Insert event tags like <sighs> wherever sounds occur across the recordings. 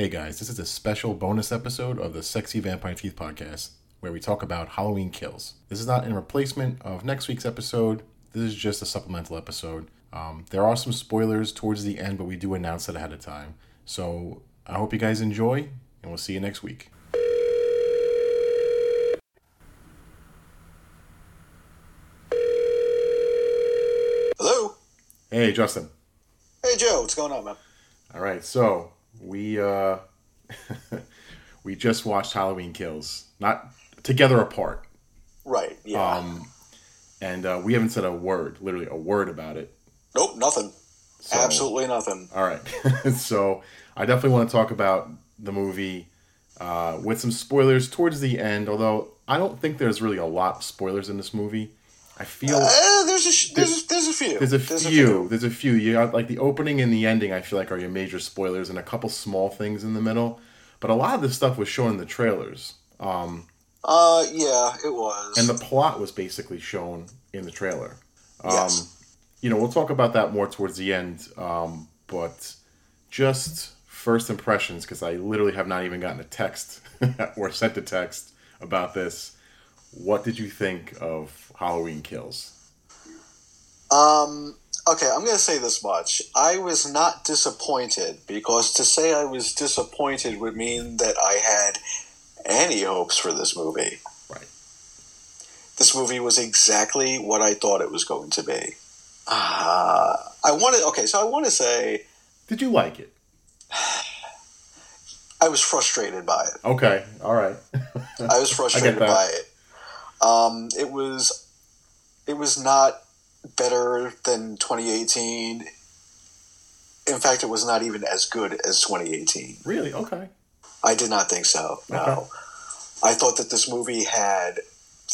Hey guys, this is a special bonus episode of the Sexy Vampire Teeth podcast where we talk about Halloween kills. This is not in replacement of next week's episode, this is just a supplemental episode. Um, there are some spoilers towards the end, but we do announce it ahead of time. So I hope you guys enjoy, and we'll see you next week. Hello. Hey, Justin. Hey Joe, what's going on, man? All right, so we uh <laughs> we just watched Halloween Kills, not together apart. Right. Yeah. Um and uh, we haven't said a word, literally a word about it. nope. Nothing. So, Absolutely nothing. All right. <laughs> so I definitely want to talk about the movie uh, with some spoilers towards the end. Although I don't think there's really a lot of spoilers in this movie. I feel Uh, there's a sh- there's a, there's a few. there's a few. There's a few. You got like the opening and the ending. I feel like are your major spoilers, and a couple small things in the middle. But a lot of this stuff was shown in the trailers, um, Uh, yeah, it was. and the plot was basically shown in the trailer. Um, Yes. You know, we'll talk about that more towards the end. Um, but just first impressions, because I literally have not even gotten a text <laughs> or sent a text about this. What did you think of Halloween Kills? um. Okay, I'm gonna say this much. I was not disappointed because to say I was disappointed would mean that I had any hopes for this movie. Right. This movie was exactly what I thought it was going to be. Uh, I wanted. Okay, so I want to say Did you like it? <sighs> I was frustrated by it. Okay, all right. I was <laughs> frustrated by it. Um, it was it was not better than 2018. In fact, it was not even as good as 2018. really? Okay. I did not think so. No, Okay. I thought that this movie had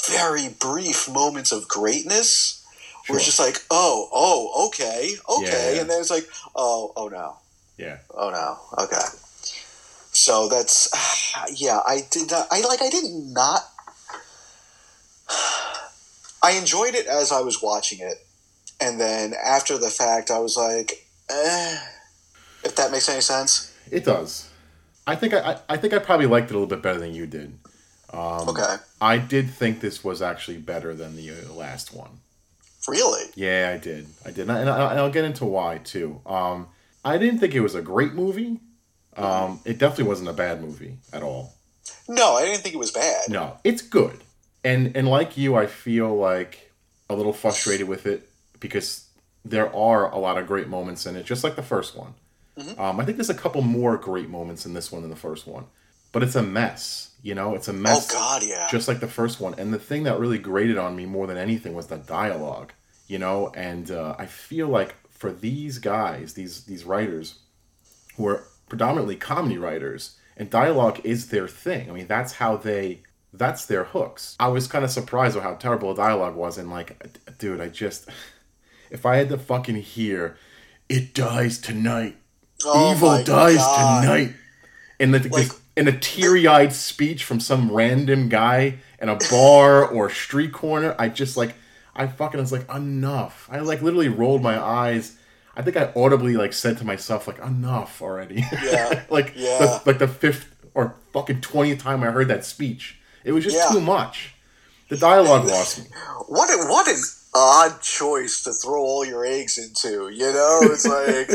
very brief moments of greatness. Where it's just like, oh, oh, okay, okay, Yeah. and then it's like, oh, oh no, Yeah. Oh no. Okay. So that's <sighs> yeah. I did not. I like. I did not. I enjoyed it as I was watching it, and then after the fact, I was like, eh, if that makes any sense. It does. I think I, I think I probably liked it a little bit better than you did. Um, Okay. I did think this was actually better than the uh, last one. Really? Yeah, I did. I did, and, I, and I- and I'll get into why too. Um, I didn't think it was a great movie. Um, it definitely wasn't a bad movie at all. No, I didn't think it was bad. No, it's good. And and like you, I feel like a little frustrated with it because there are a lot of great moments in it, just like the first one. Mhm. Um, I think there's a couple more great moments in this one than the first one, but it's a mess. You know, it's a mess. Oh mess, God, yeah. just like the first one. And the thing that really grated on me more than anything was the dialogue. You know, and uh, I feel like for these guys, these these writers, who are predominantly comedy writers, and dialogue is their thing. I mean, that's how they that's their hooks. I was kind of surprised with how terrible the dialogue was, and like, dude, I just <laughs> if I had to fucking hear, it dies tonight, Oh evil dies God. tonight, and the, Like- in a teary-eyed speech from some random guy in a <laughs> bar or street corner, I just like, I fucking was like, enough. I like literally rolled my eyes. I think I audibly like said to myself like, enough already. Yeah. <laughs> like Yeah. the, like the fifth or fucking twentieth time I heard that speech. It was just Yeah. too much. The dialogue <laughs> lost me. What a, what an odd choice to throw all your eggs into. You know, it's like,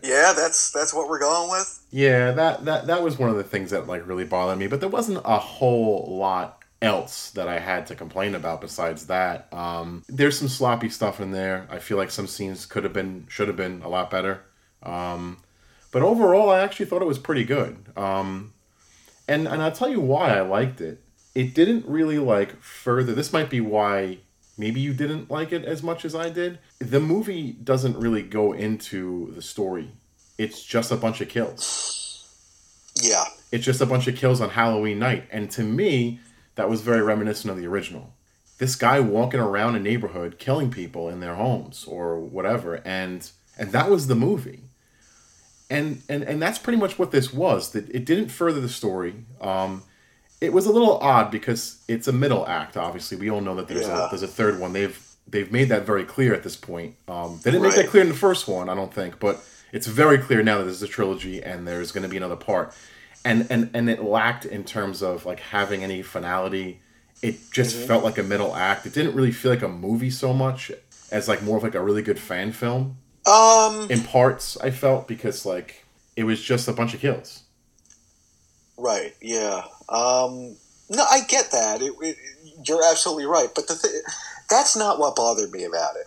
<laughs> yeah, that's that's what we're going with. Yeah, that, that that was one of the things that like really bothered me. But there wasn't a whole lot else that I had to complain about besides that. Um, there's some sloppy stuff in there. I feel like some scenes could have been, should have been a lot better. Um, but overall, I actually thought it was pretty good. Um, and and I'll tell you why I liked it. It didn't really like further. This might be why maybe you didn't like it as much as I did. The movie doesn't really go into the story. It's just a bunch of kills Yeah. it's just a bunch of kills on Halloween night. And to me, that was very reminiscent of the original. This guy walking around a neighborhood killing people in their homes or whatever, and and that was the movie. And and and that's pretty much what this was. That it didn't further the story. Um, it was a little odd because it's a middle act. Obviously, we all know that there's Yeah. a there's a third one. They've they've made that very clear at this point. Um, they didn't make that clear in the first one, I don't think, but it's very clear now that there's a trilogy and there's going to be another part, and and and it lacked in terms of like having any finality. It just Mm-hmm. felt like a middle act. It didn't really feel like a movie so much as like more of like a really good fan film Um, in parts. I felt because like it was just a bunch of kills. Right, yeah. Um, no, I get that. It, it, you're absolutely right. But the th- that's not what bothered me about it.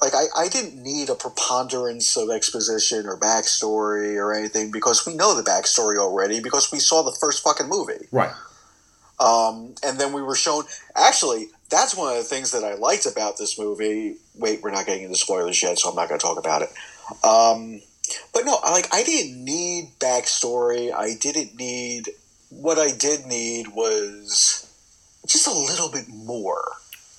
Like, I, I didn't need a preponderance of exposition or backstory or anything because we know the backstory already because we saw the first fucking movie. Right. Um, and then we were shown. Actually, that's one of the things that I liked about this movie. Wait, we're not getting into spoilers yet, so I'm not going to talk about it. Um, but no, I- like I didn't need backstory. I didn't need. What I did need was just a little bit more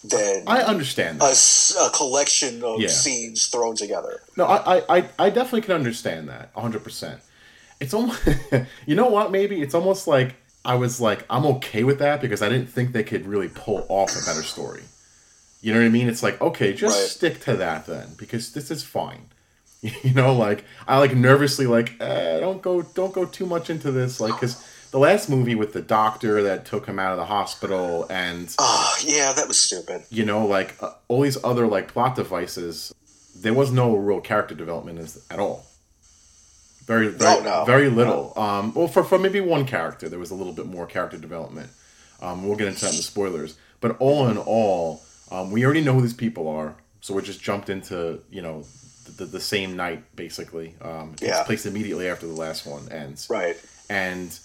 than I understand a, that. s- a collection of Yeah. scenes thrown together. No, I, I, I- I definitely can understand that 100%. It's almost, <laughs> you know what, maybe? It's almost like I was like, I'm okay with that because I didn't think they could really pull off a better story. You know what I mean? It's like, okay, just Right. stick to that then because this is fine. <laughs> You know, like I like nervously like, eh, don't go, don't go too much into this, like because the last movie with the doctor that took him out of the hospital and Oh, yeah, that was stupid. you know, like uh, all these other like plot devices, there was no real character development at all. Very, very, no. very little. Um, well, for, for maybe one character, there was a little bit more character development. Um, we'll get into that in the spoilers. But all in all, um, we already know who these people are, so we're just jumped into you know the, the, same night basically. Um, it takes Yeah. place immediately after the last one ends Right. and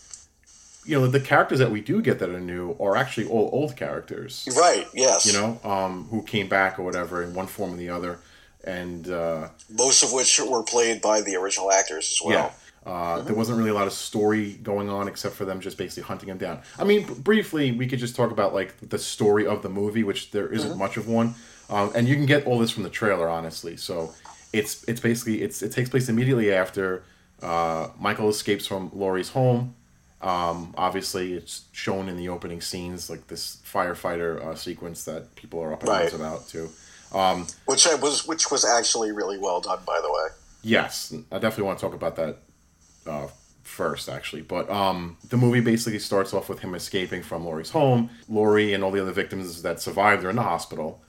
you know the characters that we do get that are new are actually all old characters Right. Yes. you know um, who came back or whatever in one form or the other and uh, most of which were played by the original actors as well. yeah uh, there wasn't really a lot of story going on except for them just basically hunting him down i mean b- briefly we could just talk about like the story of the movie which there isn't much of one um, and you can get all this from the trailer honestly so it's it's basically it's it takes place immediately after uh, michael escapes from laurie's home um, obviously it's shown in the opening scenes like this firefighter uh, sequence that people are up in arms Right. about too which I was which was actually really well done, by the way. Yes, I definitely want to talk about that uh, first, actually. But um, the movie basically starts off with him escaping from Laurie's home. Laurie and all the other victims that survived are in the hospital,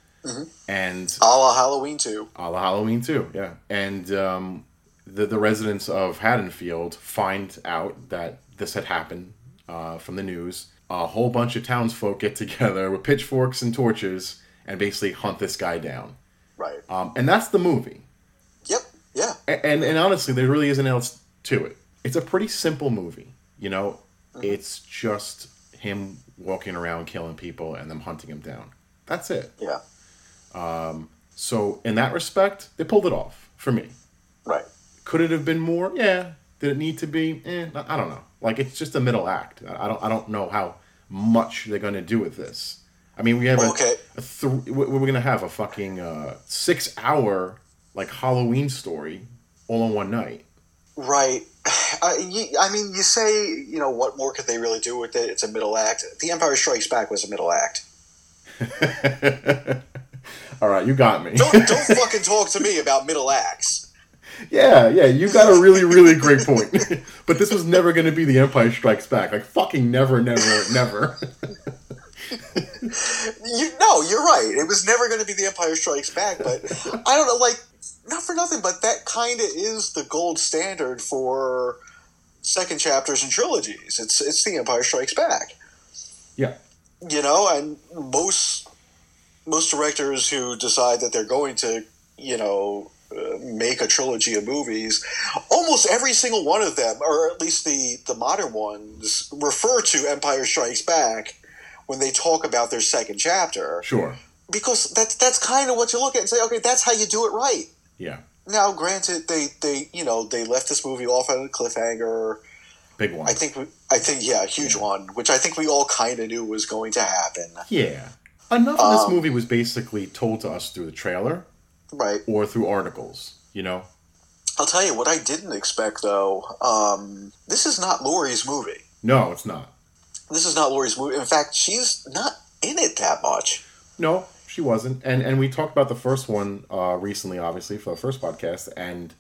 and A la Halloween too. a la Halloween too, yeah. And um, the the residents of Haddonfield find out that this had happened uh, from the news. A whole bunch of townsfolk get together with pitchforks and torches and basically hunt this guy down. Right. Um, and that's the movie. Yep. Yeah. A- and and honestly, there really isn't else to it. It's a pretty simple movie. You know, it's just him walking around killing people and them hunting him down. That's it. Yeah. So in that respect, they pulled it off for me. Right. Could it have been more? Yeah. Did it need to be? Eh, I don't know. Like it's just a middle act. I don't. I don't know how much they're gonna do with this. I mean, we have a, Okay. a th- we're we're gonna have a fucking uh, six hour like Halloween story all in one night. Right. <sighs> I, you, I mean, you say, you know, what more could they really do with it? It's a middle act. The Empire Strikes Back was a middle act. <laughs> All right, you got me. Don't, don't <laughs> fucking talk to me about middle acts. yeah, yeah, you got a really, really great point. <laughs> but this was never going to be The Empire Strikes Back. Like fucking never, never, never. You no, you're right. It was never going to be The Empire Strikes Back, but I don't know, like not for nothing, but that kind of is the gold standard for second chapters and trilogies. It's it's The Empire Strikes Back. yeah, you know, and most most directors who decide that they're going to, you know, uh, make a trilogy of movies, almost every single one of them, or at least the the modern ones, refer to Empire Strikes Back when they talk about their second chapter, sure. because that's that's kind of what you look at and say, okay, that's how you do it right. Yeah, Now, granted, they they you know they left this movie off on a cliffhanger. big one. I think we, I think yeah, a huge one, which I think we all kind of knew was going to happen. yeah. Enough of this Um, movie was basically told to us through the trailer Right. or through articles. You know. I'll tell you what I didn't expect though. Um, this is not Laurie's movie. No, it's not. This is not Laurie's movie. In fact, she's not in it that much. No, she wasn't. And and we talked about the first one uh, recently, obviously for the first podcast, and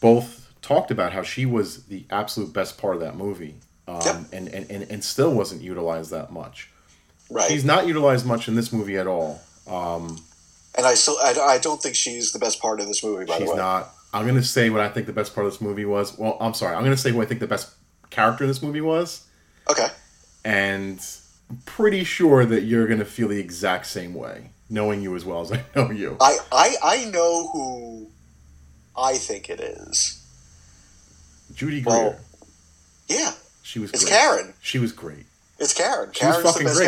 both talked about how she was the absolute best part of that movie, um, Yep. and, and, and and still wasn't utilized that much. Right. She's not utilized much in this movie at all. Um, and I still, I, I don't think she's the best part of this movie. By the way, she's not. I'm gonna say what I think the best part of this movie was. Well, I'm sorry. I'm gonna say who I think the best character in this movie was, okay. and I'm pretty sure that you're gonna feel the exact same way, knowing you as well as I <laughs> know you. I, I, I know who I think it is. Judy Greer. Well, Yeah, she was. it's great. Karen. She was great. It's Karen. She was Karen's fucking the best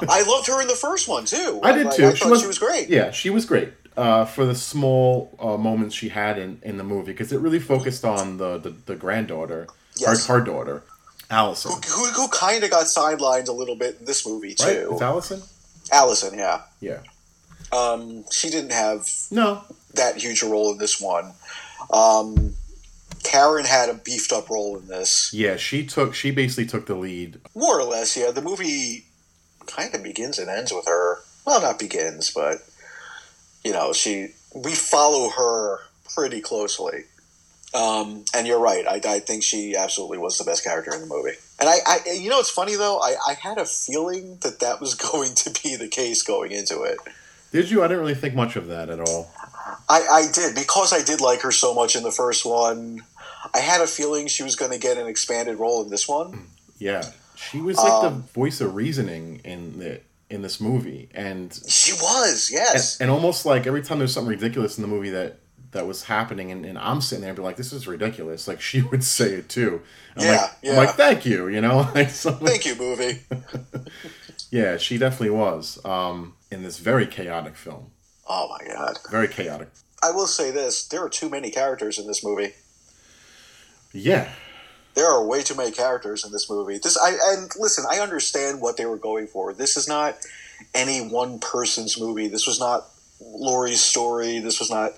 great. I loved her in the first one too. I did Like, too. I thought she was great. Yeah, she was great uh, for the small uh, moments she had in, in the movie because it really focused on the the, the granddaughter, Yes. her, her daughter, Allison. Who, who, who kind of got sidelined a little bit in this movie Right? too. It's Allison. Allison, yeah. Yeah. Um, she didn't have No. that huge a role in this one. Um, Karen had a beefed up role in this, Yeah, she took. She basically took the lead. more or less. Yeah, the movie kind of begins and ends with her. Well, not begins, but you know, she. We follow her pretty closely. Um, and you're right. I, I think she absolutely was the best character in the movie. And I, I you know, it's funny though. I, I had a feeling that that was <laughs> going to be the case going into it. Did you? I didn't really think much of that at all. I, I did because I did like her so much in the first one. I had a feeling she was going to get an expanded role in this one. Yeah, she was like Um, the voice of reasoning in the in this movie, and She was, and, yes. and almost like every time there's something ridiculous in the movie that that was happening and, and i'm sitting there and be like this is ridiculous like she would <laughs> say it too I'm Yeah, like, yeah. I'm like thank you you know <laughs> like so, Thank you, movie. <laughs> yeah she definitely was um in this very chaotic film Oh my god! very chaotic I will say this: there are too many characters in this movie. Yeah There are way too many characters in this movie. This, I and listen, I understand what they were going for. This is not any one person's movie. This was not Laurie's story. This was not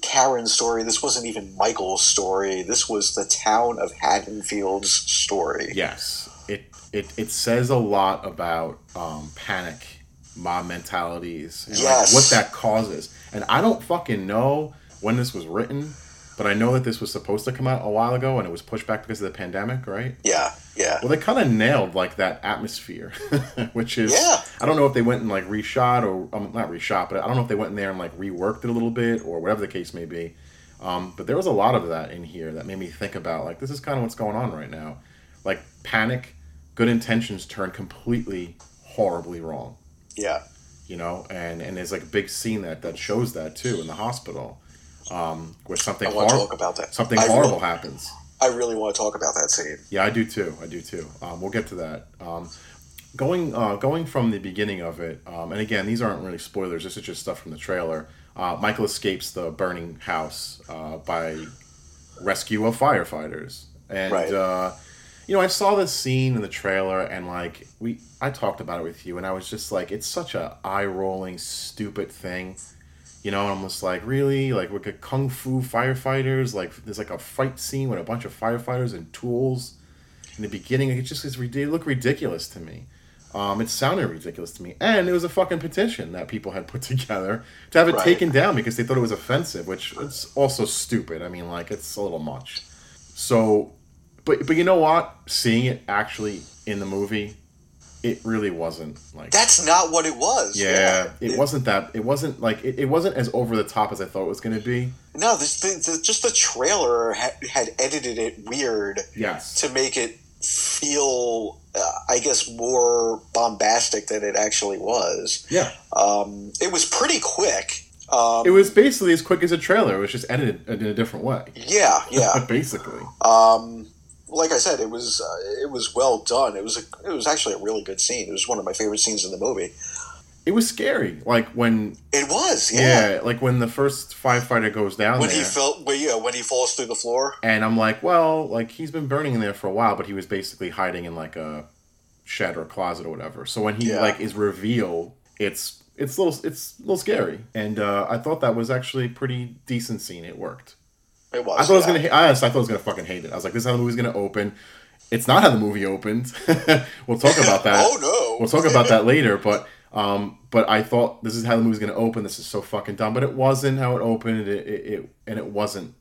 Karen's story. This wasn't even Michael's story. This was the town of Haddonfield's story. yes it it, it says a lot about um panic mob mentalities and like, what that causes and i don't fucking know when this was written but i know that this was supposed to come out a while ago and it was pushed back because of the pandemic right Yeah, yeah. Well, they kind of nailed like that atmosphere, <laughs> which is Yeah. I don't know if they went and like reshot or um, not reshot, but I don't know if they went in there and like reworked it a little bit or whatever the case may be. Um, but there was a lot of that in here that made me think about like this is kind of what's going on right now, like panic, good intentions turn completely horribly wrong, Yeah. you know, and and there's like a big scene that that shows that too in the hospital, um, where something I want to horrible talk about that. something I horrible Really, happens. I really want to talk about that scene. Yeah, I do too. I do too. Um, we'll get to that. Um, going uh, going from the beginning of it, um, and again, these aren't really spoilers. This is just stuff from the trailer. Uh, Michael escapes the burning house uh, by rescue of firefighters, and Right. uh, you know, I saw this scene in the trailer, and like we, I talked about it with you, and I was just like, it's such a eye rolling, stupid thing. You know, I'm just like, really? Like, we're kung fu firefighters? Like, there's like a fight scene with a bunch of firefighters and tools in the beginning. It just is, rid- it looked ridiculous to me. Um, it sounded ridiculous to me. And it was a fucking petition that people had put <laughs> together to have it Right. taken down because they thought it was offensive, which it's also stupid. I mean, like, it's a little much. So, but, but you know what? Seeing it actually in the movie, it really wasn't like That's not what it was. yeah, it, wasn't that. It wasn't like it, it wasn't as over the top as I thought it was going to be. No, this, the, the, just the trailer had, had edited it weird Yes, to make it feel, uh, I guess, more bombastic than it actually was. yeah. Um, it was pretty quick. Um, It was basically as quick as a trailer. It was just edited in a different way. Yeah, yeah. <laughs> basically. Um, like I said, it was uh, it was well done. It was a, it was actually a really good scene. It was one of my favorite scenes in the movie. It was scary. Like when It was, yeah. yeah, like when the first firefighter goes down When there. he felt, well, yeah, when he falls through the floor. and I'm like, well, like he's been burning in there for a while, but he was basically hiding in like a shed or closet or whatever. So when he Yeah. like is revealed, it's it's a little it's a little scary. And uh, I thought that was actually a pretty decent scene. It worked. It was. I thought I was gonna. ha- I honestly, I thought I was gonna fucking hate it. I was like, "This is how the movie's gonna open." It's not how the movie opens. <laughs> we'll talk about that. oh no. We'll talk about that later. But um, but I thought this is how the movie's gonna open. This is so fucking dumb. But it wasn't how it opened. It, it, it and it wasn't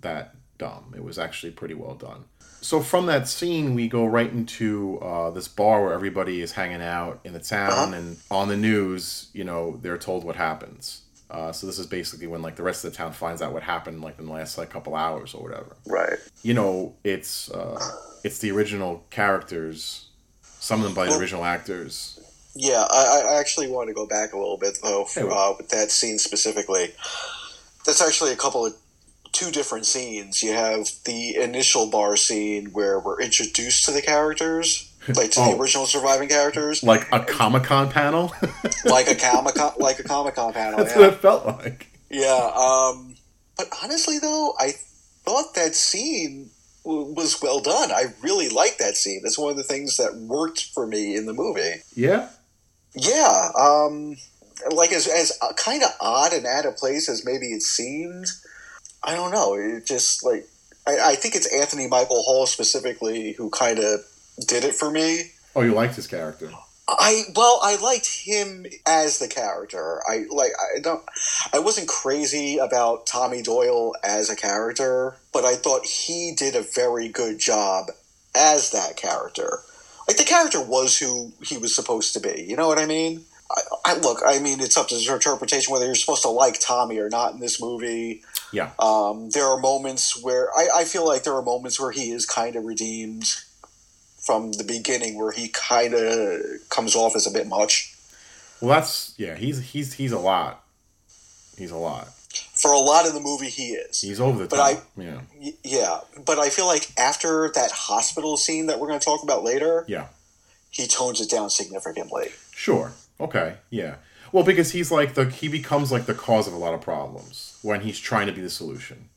that dumb. It was actually pretty well done. So from that scene, we go right into uh, this bar where everybody is hanging out in the town, uh-huh. and on the news, you know, they're told what happens. Uh, so this is basically when like the rest of the town finds out what happened like in the last like couple hours or whatever. Right. You know, it's uh, it's the original characters, some of them by the original actors. Yeah, I, I actually want to go back a little bit though for, uh, with that scene specifically. That's actually a couple of two different scenes. You have the initial bar scene where we're introduced to the characters, like to oh. the original surviving characters, like a Comic Con panel, <laughs> like a Comic Con, like a Comic Con panel. That's yeah. what it felt like. Yeah, um, but honestly, though, I thought that scene was well done. I really liked that scene. It's one of the things that worked for me in the movie. Yeah. Yeah. Um, like as as kind of odd and out of place as maybe it seemed. I don't know. It just like I, I think it's Anthony Michael Hall specifically who kind of did it for me. Oh, you liked his character. I well, I liked him as the character. I like I don't I wasn't crazy about Tommy Doyle as a character, but I thought he did a very good job as that character. Like the character was who he was supposed to be. You know what I mean? I, I look. I mean, it's up to your interpretation whether you're supposed to like Tommy or not in this movie. Yeah. Um, there are moments where I, I feel like there are moments where he is kind of redeemed from the beginning, where he kind of comes off as a bit much. Well, that's yeah. He's he's he's a lot. He's a lot. For a lot of the movie, he is. He's over the but top. I, yeah. Yeah, but I feel like after that hospital scene that we're going to talk about later, yeah, he tones it down significantly. Sure. Okay. Yeah. Well, because he's like the he becomes like the cause of a lot of problems when he's trying to be the solution.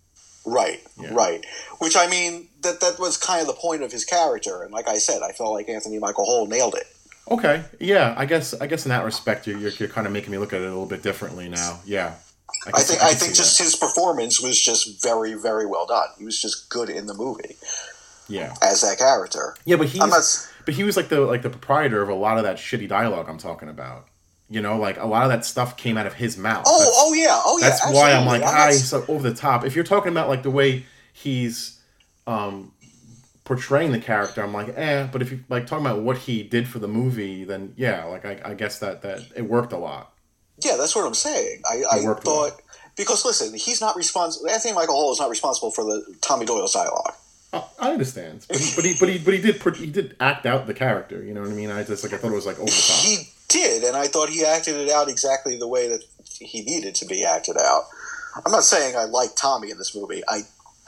Right. Yeah. Right. Which I mean that that was kind of the point of his character, and like I said, I felt like Anthony Michael Hall nailed it. Okay. Yeah. I guess I guess in that respect, you're you're, you're kind of making me look at it a little bit differently now. Yeah. I, I think I, I think just that. his performance was just very very well done. He was just good in the movie. Yeah. As that character. Yeah, but he's but he was like the like the proprietor of a lot of that shitty dialogue I'm talking about. You know, like a lot of that stuff came out of his mouth. Oh, that's, oh yeah, oh yeah. That's why I'm like, ah, he's so over the top. If you're talking about like the way he's um, portraying the character, I'm like, eh. But if you like talking about what he did for the movie, then yeah, like I, I guess that that it worked a lot. Yeah, that's what I'm saying. I, I thought because listen, he's not responsible. Anthony Michael Hall is not responsible for the Tommy Doyle's dialogue. Uh, I understand, but he, but he, but he, but he did, he did act out the character. You know what I mean? I just like I thought it was like over the top. He did, and I thought he acted it out exactly the way that he needed to be acted out. I'm not saying I like Tommy in this movie. I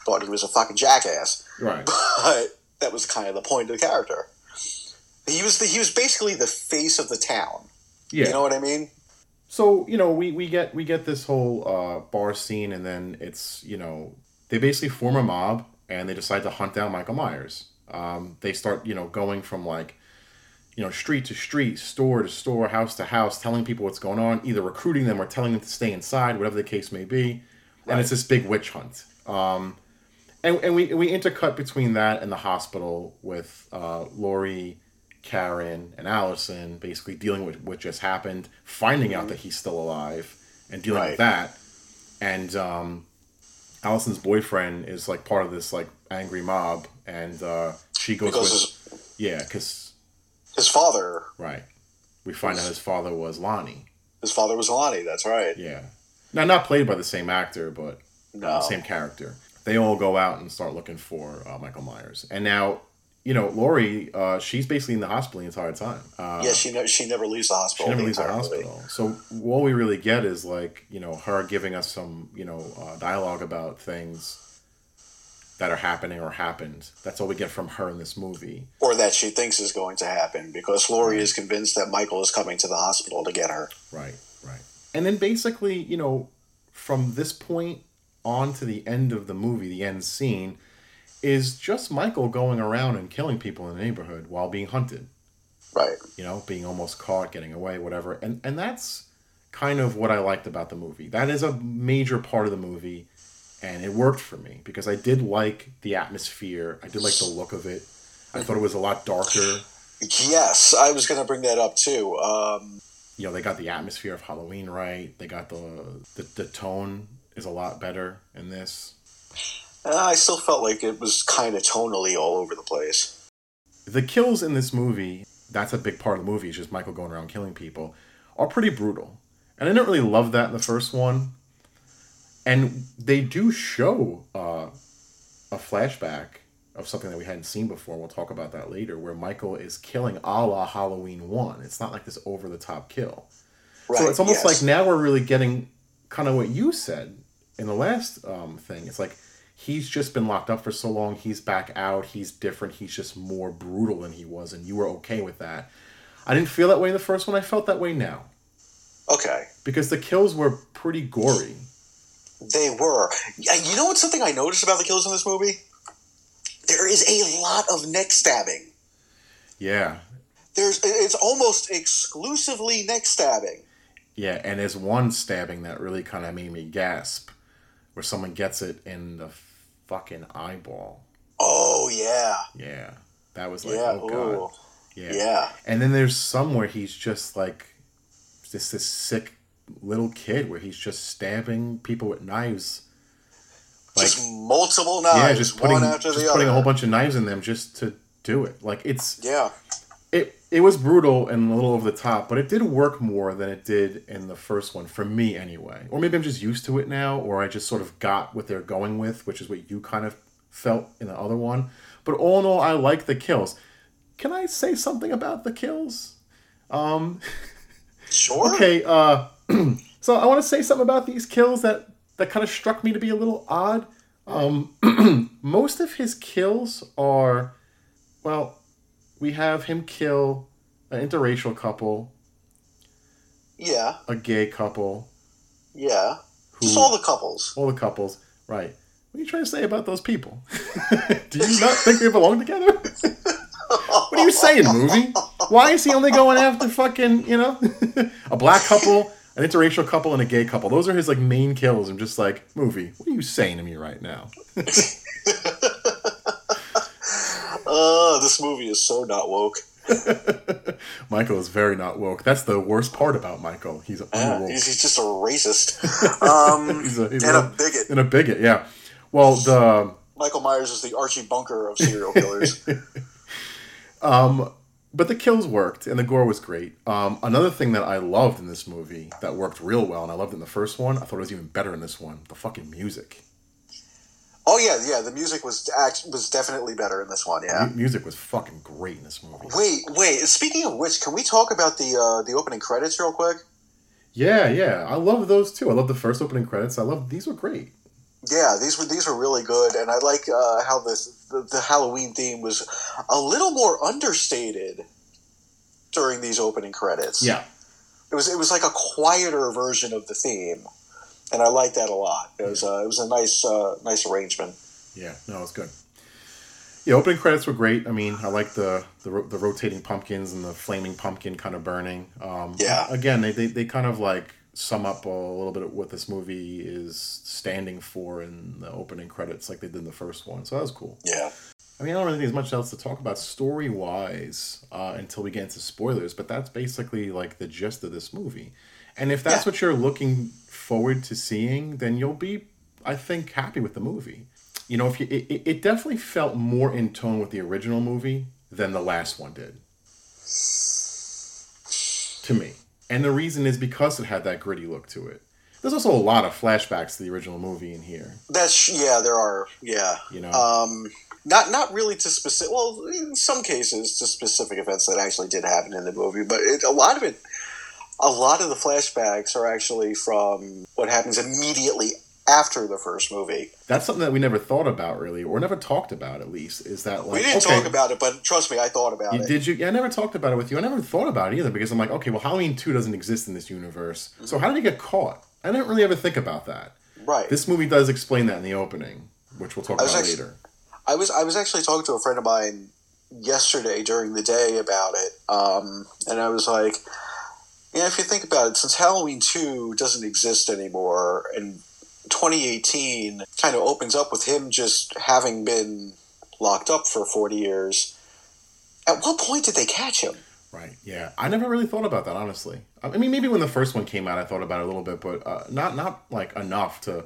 thought he was a fucking jackass. Right. But that was kind of the point of the character. He was the, he was basically the face of the town. Yeah. You know what I mean? So you know we, we get we get this whole uh, bar scene, and then it's you know they basically form a mob and they decide to hunt down Michael Myers. Um, they start you know going from like you know, street to street, store to store, house to house, telling people what's going on, either recruiting them or telling them to stay inside, whatever the case may be. Right. And it's this big witch hunt. Um, and, and we, we intercut between that and the hospital with uh, Laurie, Karen, and Allison basically dealing with what just happened, finding out mm-hmm. that he's still alive, and dealing right. with that. And um, Allison's boyfriend is like part of this like angry mob, and uh, she goes because with, yeah, because his father. Right. We find was, out his father was Lonnie. His father was Lonnie. That's right. Yeah. Now, not played by the same actor, but no. uh, same character. They all go out and start looking for uh, Michael Myers, and now you know, Laurie, uh, she's basically in the hospital the entire time. Uh, yeah, she ne- she never leaves the hospital. She never the leaves the hospital. Movie. So what we really get is like you know her giving us some you know uh, dialogue about things that are happening or happened. That's all we get from her in this movie. Or that she thinks is going to happen because Laurie right. is convinced that Michael is coming to the hospital to get her. Right, right. And then basically, you know, from this point on to the end of the movie, the end scene, is just Michael going around and killing people in the neighborhood while being hunted. Right. You know, being almost caught, getting away, whatever. And and that's kind of what I liked about the movie. That is a major part of the movie and it worked for me because I did like the atmosphere. I did like the look of it. I thought it was a lot darker. Yes, I was going to bring that up too. Um, you know, they got the atmosphere of Halloween right. They got the, the the tone is a lot better in this. Uh, I still felt like it was kind of tonally all over the place. The kills in this movie, that's a big part of the movie, is just Michael going around killing people, are pretty brutal. And I didn't really love that in the first one. And they do show uh, a flashback of something that we hadn't seen before. We'll talk about that later, where Michael is killing a la Halloween 1. It's not like this over the top kill. Right, so it's almost yes. like now we're really getting kind of what you said in the last um, thing. It's like he's just been locked up for so long. He's back out. He's different. He's just more brutal than he was, and you were okay with that. I didn't feel that way in the first one. I felt that way now Okay. because the kills were pretty gory. They were. You know what's something I noticed about the kills in this movie? There is a lot of neck stabbing. Yeah, There's it's almost exclusively neck stabbing. yeah. And there's one stabbing that really kind of made me gasp, where someone gets it in the fucking eyeball. Oh yeah. Yeah, that was like, Yeah. oh god. ooh. Yeah. Yeah. And then there's some where he's just like just this sick little kid where he's just stabbing people with knives. Like just multiple yeah, knives, just putting one after just putting other. a whole bunch of knives in them just to do it. Like it's yeah. it it was brutal and a little over the top, but it did work more than it did in the first one for me anyway. Or maybe I'm just used to it now, or I just sort of got what they're going with, which is what you kind of felt in the other one. But all in all, I like the kills. Can I say something about the kills? Um, <laughs> Sure. okay, uh, <clears throat> so I want to say something about these kills that that kind of struck me to be a little odd. Um, <clears throat> most of his kills are, well, we have him kill an interracial couple, Yeah. a gay couple, Yeah. who Just all the couples. all the couples, right? What are you trying to say about those people? <laughs> Do you not think they belong together? what are you saying, movie? Why is he only going after fucking, you know, <laughs> a black couple, an interracial couple, and a gay couple? Those are his like main kills. I'm just like, movie, what are you saying to me right now? <laughs> Uh, this movie is so not woke. <laughs> Michael is very not woke. That's the worst part about Michael. He's he's, he's just a racist. <laughs> Um, He's a- he's and a- a bigot. And a bigot, yeah. Well, the Michael Myers is the Archie Bunker of serial killers. Um, but the kills worked and the gore was great. Um, another thing that I loved in this movie that worked real well, and I loved it in the first one, I thought it was even better in this one. The fucking music. oh yeah, yeah. The music was act- was definitely better in this one. Yeah. Mu- music was fucking great in this movie. Wait, wait. Speaking of which, can we talk about the uh, the opening credits real quick? Yeah, yeah, I love those too. I love the first opening credits. I love these were great. Yeah, these were these were really good, and I like uh, how this the, the Halloween theme was a little more understated during these opening credits. Yeah, it was it was like a quieter version of the theme, and I like that a lot. It was uh, it was a nice uh, nice arrangement. yeah, no, it was good. Yeah, opening credits were great. I mean, I like the the, ro- the rotating pumpkins and the flaming pumpkin kind of burning. Um, Yeah. Again, they, they they kind of like sum up a little bit of what this movie is standing for in the opening credits, like they did in the first one. So that was cool. Yeah, I mean, I don't really think there's much else to talk about story wise uh, until we get into spoilers, but that's basically like the gist of this movie. And if that's Yeah. what you're looking forward to seeing, then you'll be, I think, happy with the movie. You know, if you, it, it- it definitely felt more in tone with the original movie than the last one did. To me. And the reason is because it had that gritty look to it. There's also a lot of flashbacks to the original movie in here. that's yeah. There are yeah. You know, Um, not not really to specific. Well, in some cases, to specific events that actually did happen in the movie, but it, a lot of it, a lot of the flashbacks are actually from what happens immediately after the first movie. that's something that we never thought about really, or never talked about at least. Is that like we didn't okay, talk about it, but trust me, I thought about You, it. did you? Yeah, I never talked about it with you. I never thought about it either because I'm like, okay, well, Halloween two doesn't exist in this universe. So how did he get caught? I didn't really ever think about that. right. This movie does explain that in the opening, which we'll talk about actually- later. I was I was actually talking to a friend of mine yesterday during the day about it, um, and I was like, yeah, if you think about it, since Halloween two doesn't exist anymore, and 2018 kind of opens up with him just having been locked up for 40 years. At what point did they catch him? Right. Yeah. I never really thought about that honestly. I mean, maybe when the first one came out, I thought about it a little bit, but uh, not not like enough to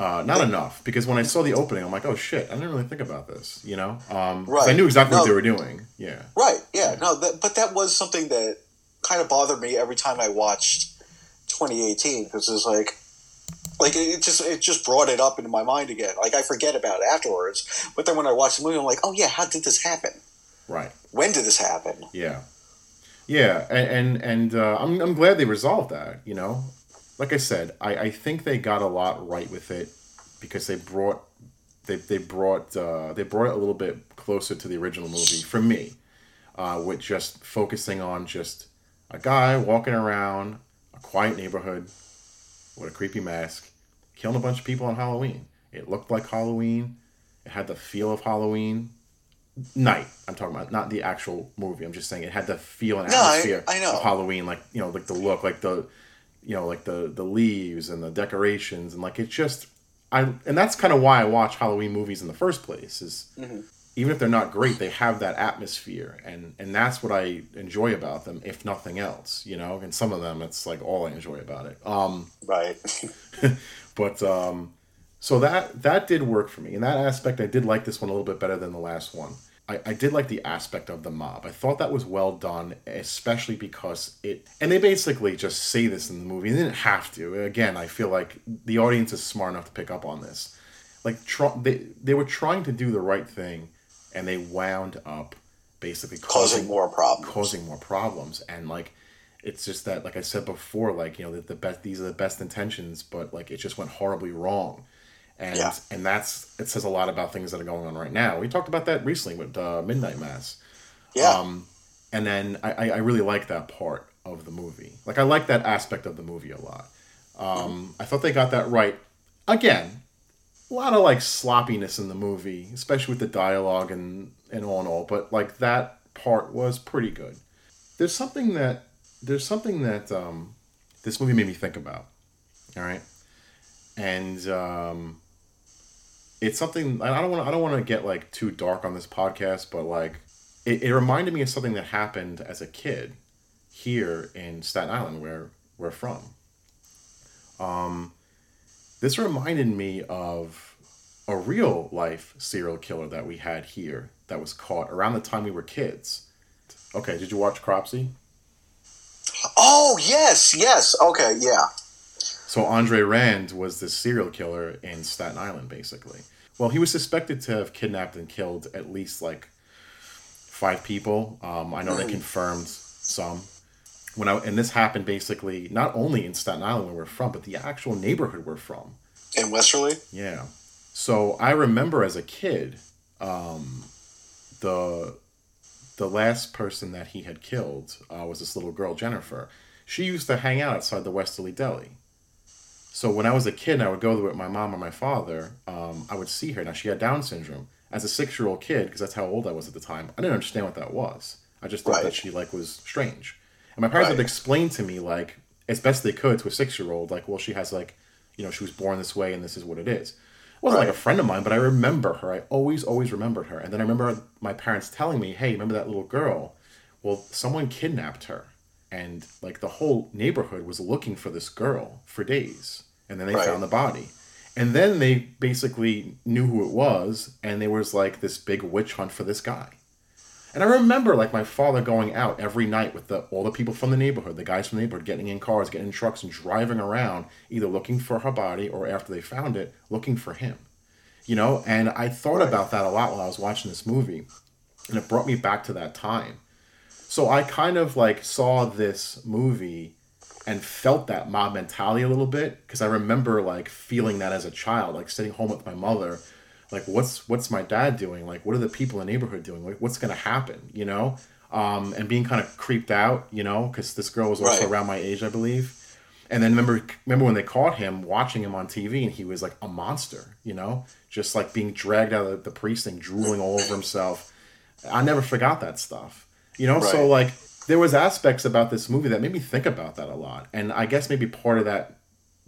Uh, not enough because when I saw the opening, I'm like, oh shit, I didn't really think about this, you know. Um, 'cause I knew exactly No. what they were doing. Yeah, Right. Yeah. No. That, but that was something that kind of bothered me every time I watched 2018 because it's like, like it just it just brought it up into my mind again. Like I forget about it afterwards, but then when I watch the movie, I'm like, oh yeah, how did this happen? right. When did this happen? Yeah, yeah, and and, and uh, I'm I'm glad they resolved that. You know, like I said, I, I think they got a lot right with it because they brought they they brought uh, they brought it a little bit closer to the original movie for me, uh, with just focusing on just a guy walking around a quiet neighborhood with a creepy mask, killing a bunch of people on Halloween. It looked like Halloween. It had the feel of Halloween night. I'm talking about not the actual movie. I'm just saying it had the feel and No, I- atmosphere I know. of Halloween, like you know, like the look, like the you know, like the the leaves and the decorations, and like it just I and that's kind of why I watch Halloween movies in the first place. Is Mhm. Even if they're not great, they have that atmosphere, and and that's what I enjoy about them, if nothing else, you know. And some of them, it's like all I enjoy about it. Um, Right. <laughs> but um, so that that did work for me in that aspect. I did like this one a little bit better than the last one. I, I did like the aspect of the mob. I thought that was well done, especially because it and they basically just say this in the movie. They didn't have to. Again, I feel like the audience is smart enough to pick up on this. Like tr- they they were trying to do the right thing, and they wound up basically Causing more problems. causing more problems. And like it's just that like i said before like you know the, the best these are the best intentions but like it just went horribly wrong. And Yeah. and that's it says a lot about things that are going on right now. We talked about that recently with uh, midnight mass. Yeah. um and then I, I I really like that part of the movie. Like i like that aspect of the movie a lot. Um i thought they got that right again a lot of like sloppiness in the movie especially with the dialogue and and all and all but like that part was pretty good there's something that there's something that um this movie made me think about all right and um it's something I don't want I don't want to get like too dark on this podcast, but like it, it reminded me of something that happened as a kid here in Staten Island where we're from. Um this reminded me of a real life serial killer that we had here that was caught around the time we were kids. Okay, did you watch Cropsey? oh yes, yes. Okay, yeah. So Andre Rand was this serial killer in Staten Island, basically. Well, he was suspected to have kidnapped and killed at least like five people. Um, I know they confirmed some. When I and this happened basically not only in Staten Island where we're from, but the actual neighborhood we're from. In Westerleigh. Yeah. So I remember as a kid, um, the the last person that he had killed uh, was this little girl Jennifer. She used to hang out outside the Westerleigh Deli. So when I was a kid and I would go there with my mom or my father, um, I would see her. Now she had Down syndrome. As a six year old kid, because that's how old I was at the time, I didn't understand what that was. I just thought Right. that she like was strange. And my parents Right. would explain to me like as best they could to a six year old, like, well, she has like, you know, she was born this way and this is what it is. It wasn't like a friend of mine, but I remember her. I always, always remembered her. And then I remember my parents telling me, hey, remember that little girl? Well, someone kidnapped her. And like the whole neighborhood was looking for this girl for days. And then they Right. found the body. And then they basically knew who it was. And there was like this big witch hunt for this guy. And I remember like my father going out every night with the all the people from the neighborhood, the guys from the neighborhood, getting in cars, getting in trucks, and driving around, either looking for her body or after they found it, looking for him. You know, and I thought about that a lot while I was watching this movie, and it brought me back to that time. So I kind of like saw this movie and felt that mob mentality a little bit because I remember like feeling that as a child, like sitting home with my mother, like what's what's my dad doing? Like what are the people in the neighborhood doing? Like what's gonna happen? You know, um, and being kind of creeped out, you know, because this girl was also Right. around my age, I believe. And then remember remember when they caught him watching him on TV and he was like a monster, you know, just like being dragged out of the precinct, drooling all over himself. I never forgot that stuff. You know, so like there was aspects about this movie that made me think about that a lot. And I guess maybe part of that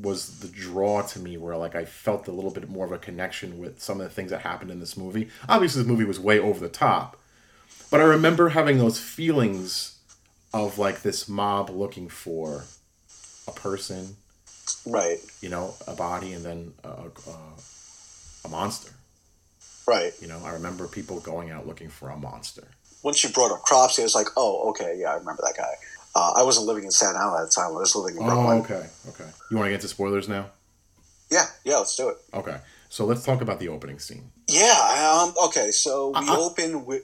was the draw to me where like I felt a little bit more of a connection with some of the things that happened in this movie. Obviously this movie was way over the top. But I remember having those feelings of like this mob looking for a person Right. You know, a body and then a, a, a monster. Right. You know, I remember people going out looking for a monster. Once you brought up Cropsey, I was like, oh, okay, yeah, I remember that guy. Uh, I wasn't living in Staten Island at the time. I was living in Brooklyn. Oh, okay, okay. You want to get into spoilers now? Yeah, yeah, let's do it. Okay, so let's talk about the opening scene. Yeah. Um. Okay. So we Uh-uh. open with.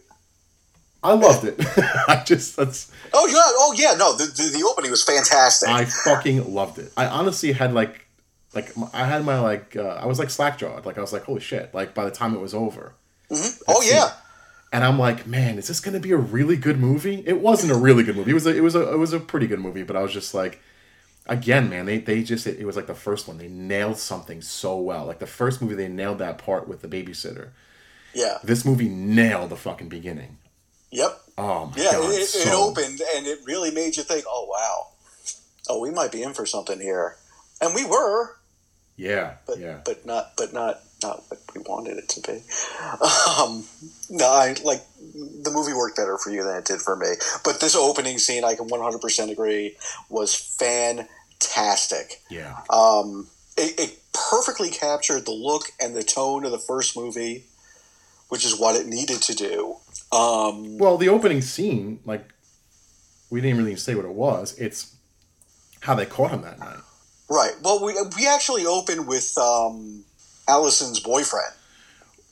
I loved it. <laughs> I just that's Oh yeah. Oh yeah. No, the, the, the opening was fantastic. I fucking loved it. I honestly had like like I had my like uh, I was like slack jawed. Like I was like holy shit. Like by the time it was over, Mhm. Oh scene. yeah. And I'm like, man, is this gonna be a really good movie? It wasn't a really good movie. It was a, it was a it was a pretty good movie, but I was just like, again, man, they they just it, it was like the first one. They nailed something so well. Like the first movie, they nailed that part with the babysitter. Yeah. This movie nailed the fucking beginning. Yep. Oh Yeah. god, it, it, so- it opened and it really made you think, oh wow, oh we might be in for something here, and we were, Yeah, but yeah. but not but not not what we wanted it to be. <laughs> Um, no, I like the movie worked better for you than it did for me. But this opening scene, I can one hundred percent agree, was fantastic. Yeah. Um, it, it perfectly captured the look and the tone of the first movie, which is what it needed to do. Um, Well, the opening scene, like, we didn't really say what it was. It's how they caught him that night. right. Well, we we actually opened with um, Allison's boyfriend.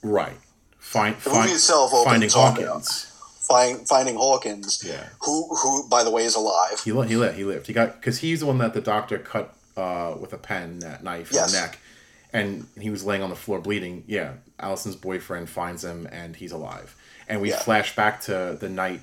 Right. Find, The movie itself opens finding on- Hawkins. Find, finding Hawkins, Yeah. who who by the way is alive. He li- he lived. He lived. He got because he's the one that the doctor cut uh, with a pen that knife in the neck, and he was laying on the floor bleeding. Yeah, Allison's boyfriend finds him and he's alive. And we Yeah. flash back to the night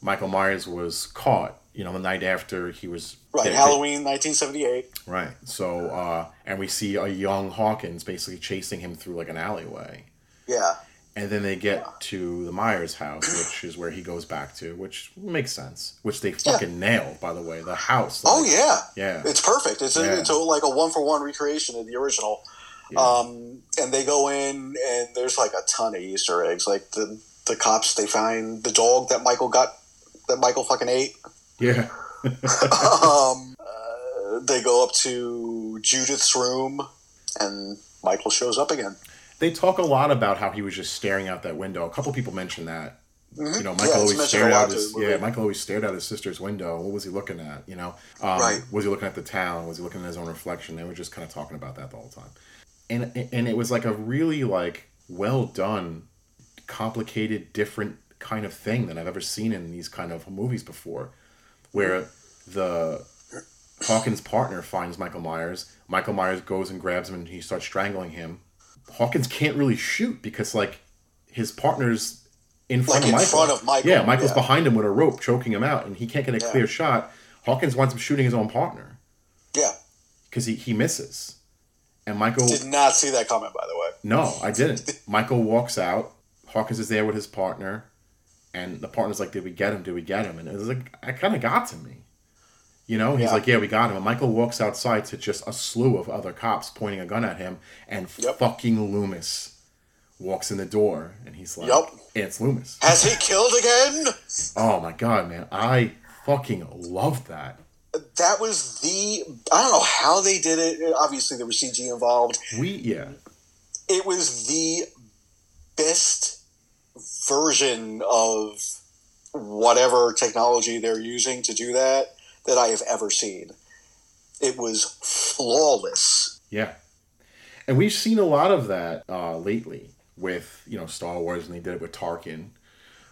Michael Myers was caught. You know, the night after he was Right, Halloween, nineteen seventy eight. Right. So, uh, and we see a young Hawkins basically chasing him through like an alleyway. Yeah, And then they get to the Myers house, which is where he goes back to, which makes sense. Which they fucking nail, by the way. The house. Oh yeah, Yeah. it's perfect. It's a, it's a, like a one for one recreation of the original. Yeah. Um, and they go in, and there's like a ton of Easter eggs. Like the the cops, they find the dog that Michael got, that Michael fucking ate. Yeah. um, uh, they go up to Judith's room, and Michael shows up again. They talk a lot about how he was just staring out that window. A couple people mentioned that. Mhm. You know, Michael it's always stared out his the movie. yeah. Michael always stared out his sister's window. What was he looking at? You know, um, Right. Was he looking at the town? Was he looking at his own reflection? They were just kind of talking about that the whole time, and and it was like a really like well done, complicated, different kind of thing that I've ever seen in these kind of movies before, where the Hawkins' partner finds Michael Myers. Michael Myers goes and grabs him and he starts strangling him. Hawkins can't really shoot because like his partner's in front Like of in Michael. front of Michael, Yeah, Michael's yeah. behind him with a rope choking him out and he can't get a Yeah. clear shot. Hawkins winds up shooting his own partner Yeah, because he, he misses. And Michael did not see that comment by the way. no, I didn't. Michael walks out. Hawkins is there with his partner, and the partner's like, "Did we get him? Did we get him?" And it was like, "I kind of got to me." You know, he's Yeah. like, "Yeah, we got him." And Michael walks outside to just a slew of other cops pointing a gun at him, and Yep. fucking Loomis walks in the door, and he's like, Yep. "It's Loomis." Has he killed again? Oh my god, man, I fucking love that. that was the I don't know how they did it. Obviously, there was CG involved. We yeah, It was the best version of whatever technology they're using to do that that I have ever seen. It was flawless. Yeah. And we've seen a lot of that uh, lately with, you know, Star Wars, and they did it with Tarkin.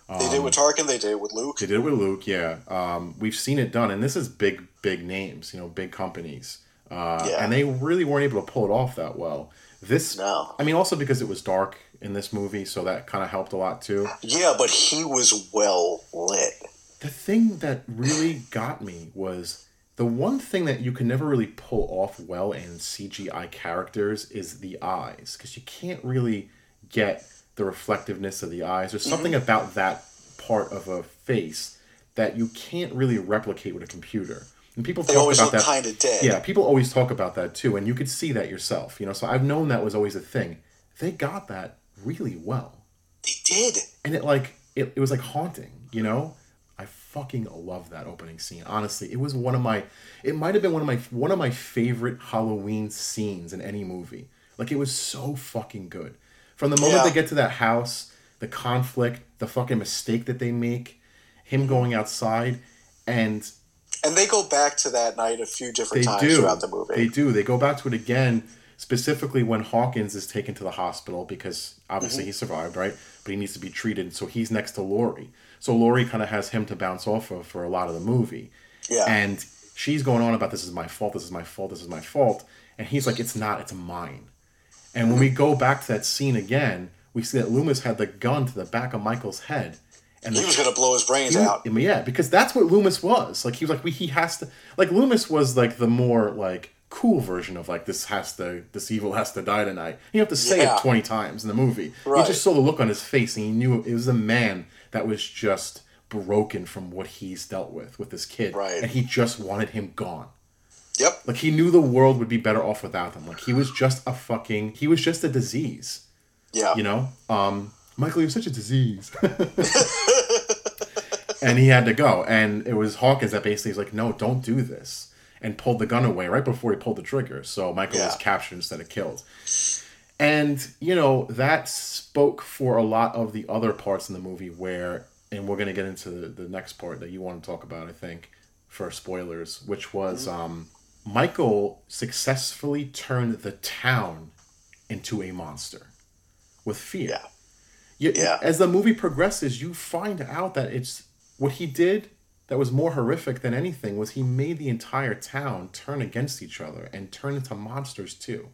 They did it with Tarkin. They did it with Luke. They did it with Luke, yeah. Um, we've seen it done, and this is big, big names, you know, big companies. Uh, Yeah. And they really weren't able to pull it off that well. This, No. I mean, also because it was dark in this movie, so that kind of helped a lot too. Yeah, but he was well lit. The thing that really got me was the one thing that you can never really pull off well in CGI characters is the eyes, because you can't really get the reflectiveness of the eyes. There's something Mm-hmm. about that part of a face that you can't really replicate with a computer. And people They talk about that. kind of dead. Yeah, people always talk about that too, and you could see that yourself. You know, so I've known that was always a thing. They got that really well They did. and it like it, it was like haunting you know i fucking love that opening scene. Honestly, it was one of my it might have been one of my one of my favorite Halloween scenes in any movie. Like it was so fucking good. From the moment Yeah. they get to that house, the conflict, the fucking mistake that they make, him mm-hmm. going outside and And they go back to that night a few different times do. throughout the movie. They do. They go back to it again, specifically when Hawkins is taken to the hospital because obviously Mm-hmm. he survived, right? But he needs to be treated. So he's next to Laurie. So Laurie kind of has him to bounce off of for a lot of the movie. Yeah. And she's going on about this is my fault, this is my fault, this is my fault. And he's like, it's not, it's mine. And when we go back to that scene again, we see that Loomis had the gun to the back of Michael's head. And he the was going to blow his brains he- out. I mean, yeah, because that's what Loomis was. Like he was like we, he has to like Loomis was like the more like cool version of like this has to this evil has to die tonight. You have to say Yeah. it twenty times in the movie. Right. You just saw the look on his face and you knew it was a man that was just broken from what he's dealt with with this kid. Right. And he just wanted him gone. Yep. Like he knew the world would be better off without him. Like he was just a fucking he was just a disease. Yeah. You know? Um Michael, you're such a disease. <laughs> and he had to go. And it was Hawkins that basically was like, no, don't do this. And pulled the gun away right before he pulled the trigger. So Michael was captured instead of killed. And, you know, that spoke for a lot of the other parts in the movie where, and we're going to get into the, the next part that you want to talk about, I think, for spoilers, which was um, Michael successfully turned the town into a monster with fear. Yeah. You, Yeah. As the movie progresses, you find out that it's what he did that was more horrific than anything was he made the entire town turn against each other and turn into monsters too.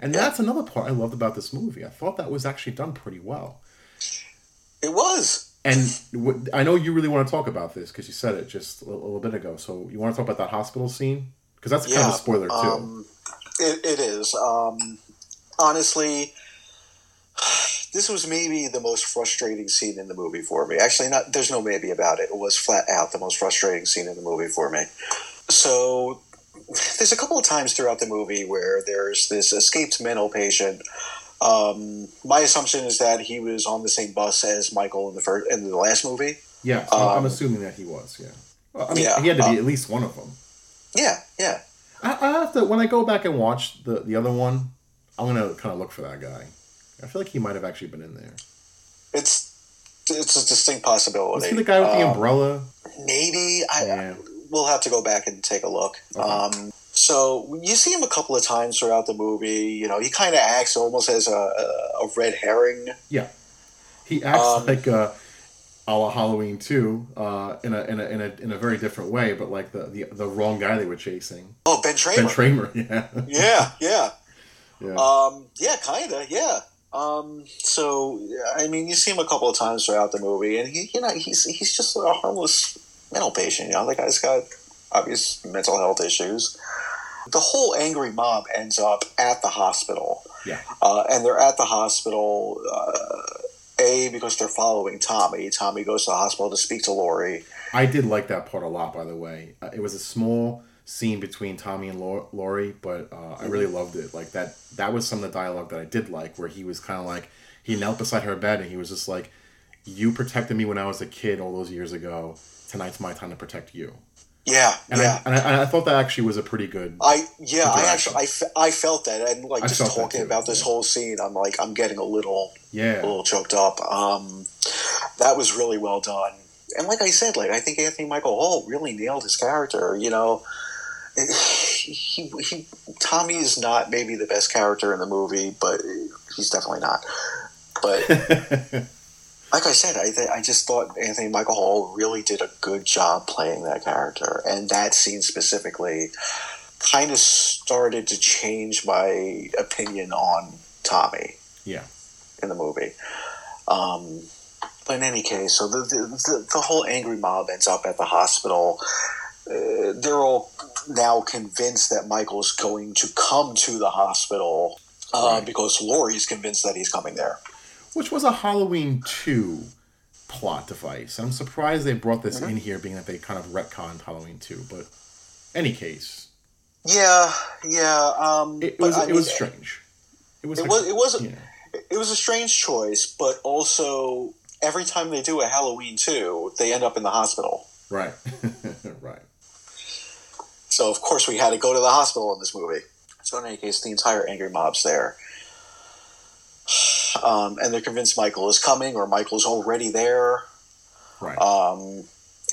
And that's another part I loved about this movie. I thought that was actually done pretty well. It was. And w- I know you really want to talk about this because you said it just a, a little bit ago. So you want to talk about that hospital scene? Because that's kind of a spoiler too. Um, it, it is. Um, honestly, this was maybe the most frustrating scene in the movie for me. Actually, not. There's no maybe about it. It was flat out the most frustrating scene in the movie for me. So there's a couple of times throughout the movie where there's this escaped mental patient. Um, my assumption is that he was on the same bus as Michael in the first in the last movie. yeah, so I'm um, assuming that he was. Yeah. Well, I mean, yeah, he had to be um, at least one of them. Yeah, yeah. I, I have to when I go back and watch the the other one, I'm gonna kind of look for that guy. I feel like he might have actually been in there. It's it's a distinct possibility. Was he the guy with the Um, umbrella? Maybe I Yeah. we'll have to go back and take a look. Okay. Um, so you see him a couple of times throughout the movie. You know, he kind of acts almost as a, a, a red herring. Yeah, he acts um, like uh, a la Halloween too, uh, in a in a in a in a very different way, but like the the, the wrong guy they were chasing. Oh, Ben Tramer. Ben Tramer, <laughs> yeah, yeah, yeah, yeah. um, yeah, kinda, yeah. Um, so I mean, you see him a couple of times throughout the movie, and he, you know, he's he's just a harmless mental patient. You know, the guy's got obvious mental health issues. The whole angry mob ends up at the hospital. Yeah. Uh, and they're at the hospital, uh, A, because they're following Tommy. Tommy goes to the hospital to speak to Laurie. I did like that part a lot, by the way. Uh, it was a small scene between Tommy and Lau- Laurie, but uh, I really loved it. Like that, that was some of the dialogue that I did like, where he was kind of like he knelt beside her bed and he was just like, "You protected me when I was a kid all those years ago. Tonight's my time to protect you." Yeah, And, yeah. I, and, I, and I thought that actually was a pretty good. I yeah, I actually I, fe- I felt that, and like I just talking about this yeah. whole scene, I'm like I'm getting a little Yeah, a little choked up. Um, that was really well done, and like I said, like I think Anthony Michael Hall really nailed his character. You know, <sighs> he, he Tommy is not maybe the best character in the movie, but he's definitely not. But <laughs> like I said, I th- I just thought Anthony Michael Hall really did a good job playing that character, and that scene specifically kind of started to change my opinion on Tommy yeah, in the movie. Um, but in any case, so the, the, the, the whole angry mob ends up at the hospital. Uh, they're all now convinced that Michael's going to come to the hospital uh, Right. because Laurie's convinced that he's coming there. which was a Halloween two plot device. I'm surprised they brought this Mm-hmm. in here, being that they kind of retconned Halloween two. But any case, Yeah, yeah. Um, it but was I it was mean, strange. It was It was. It was. yeah. It was a strange choice, but also every time they do a Halloween two, they end up in the hospital. Right. <laughs> So of course we had to go to the hospital in this movie. So in any case, the entire angry mob's there. Um, and they're convinced Michael is coming or Michael's already there. Right. Um,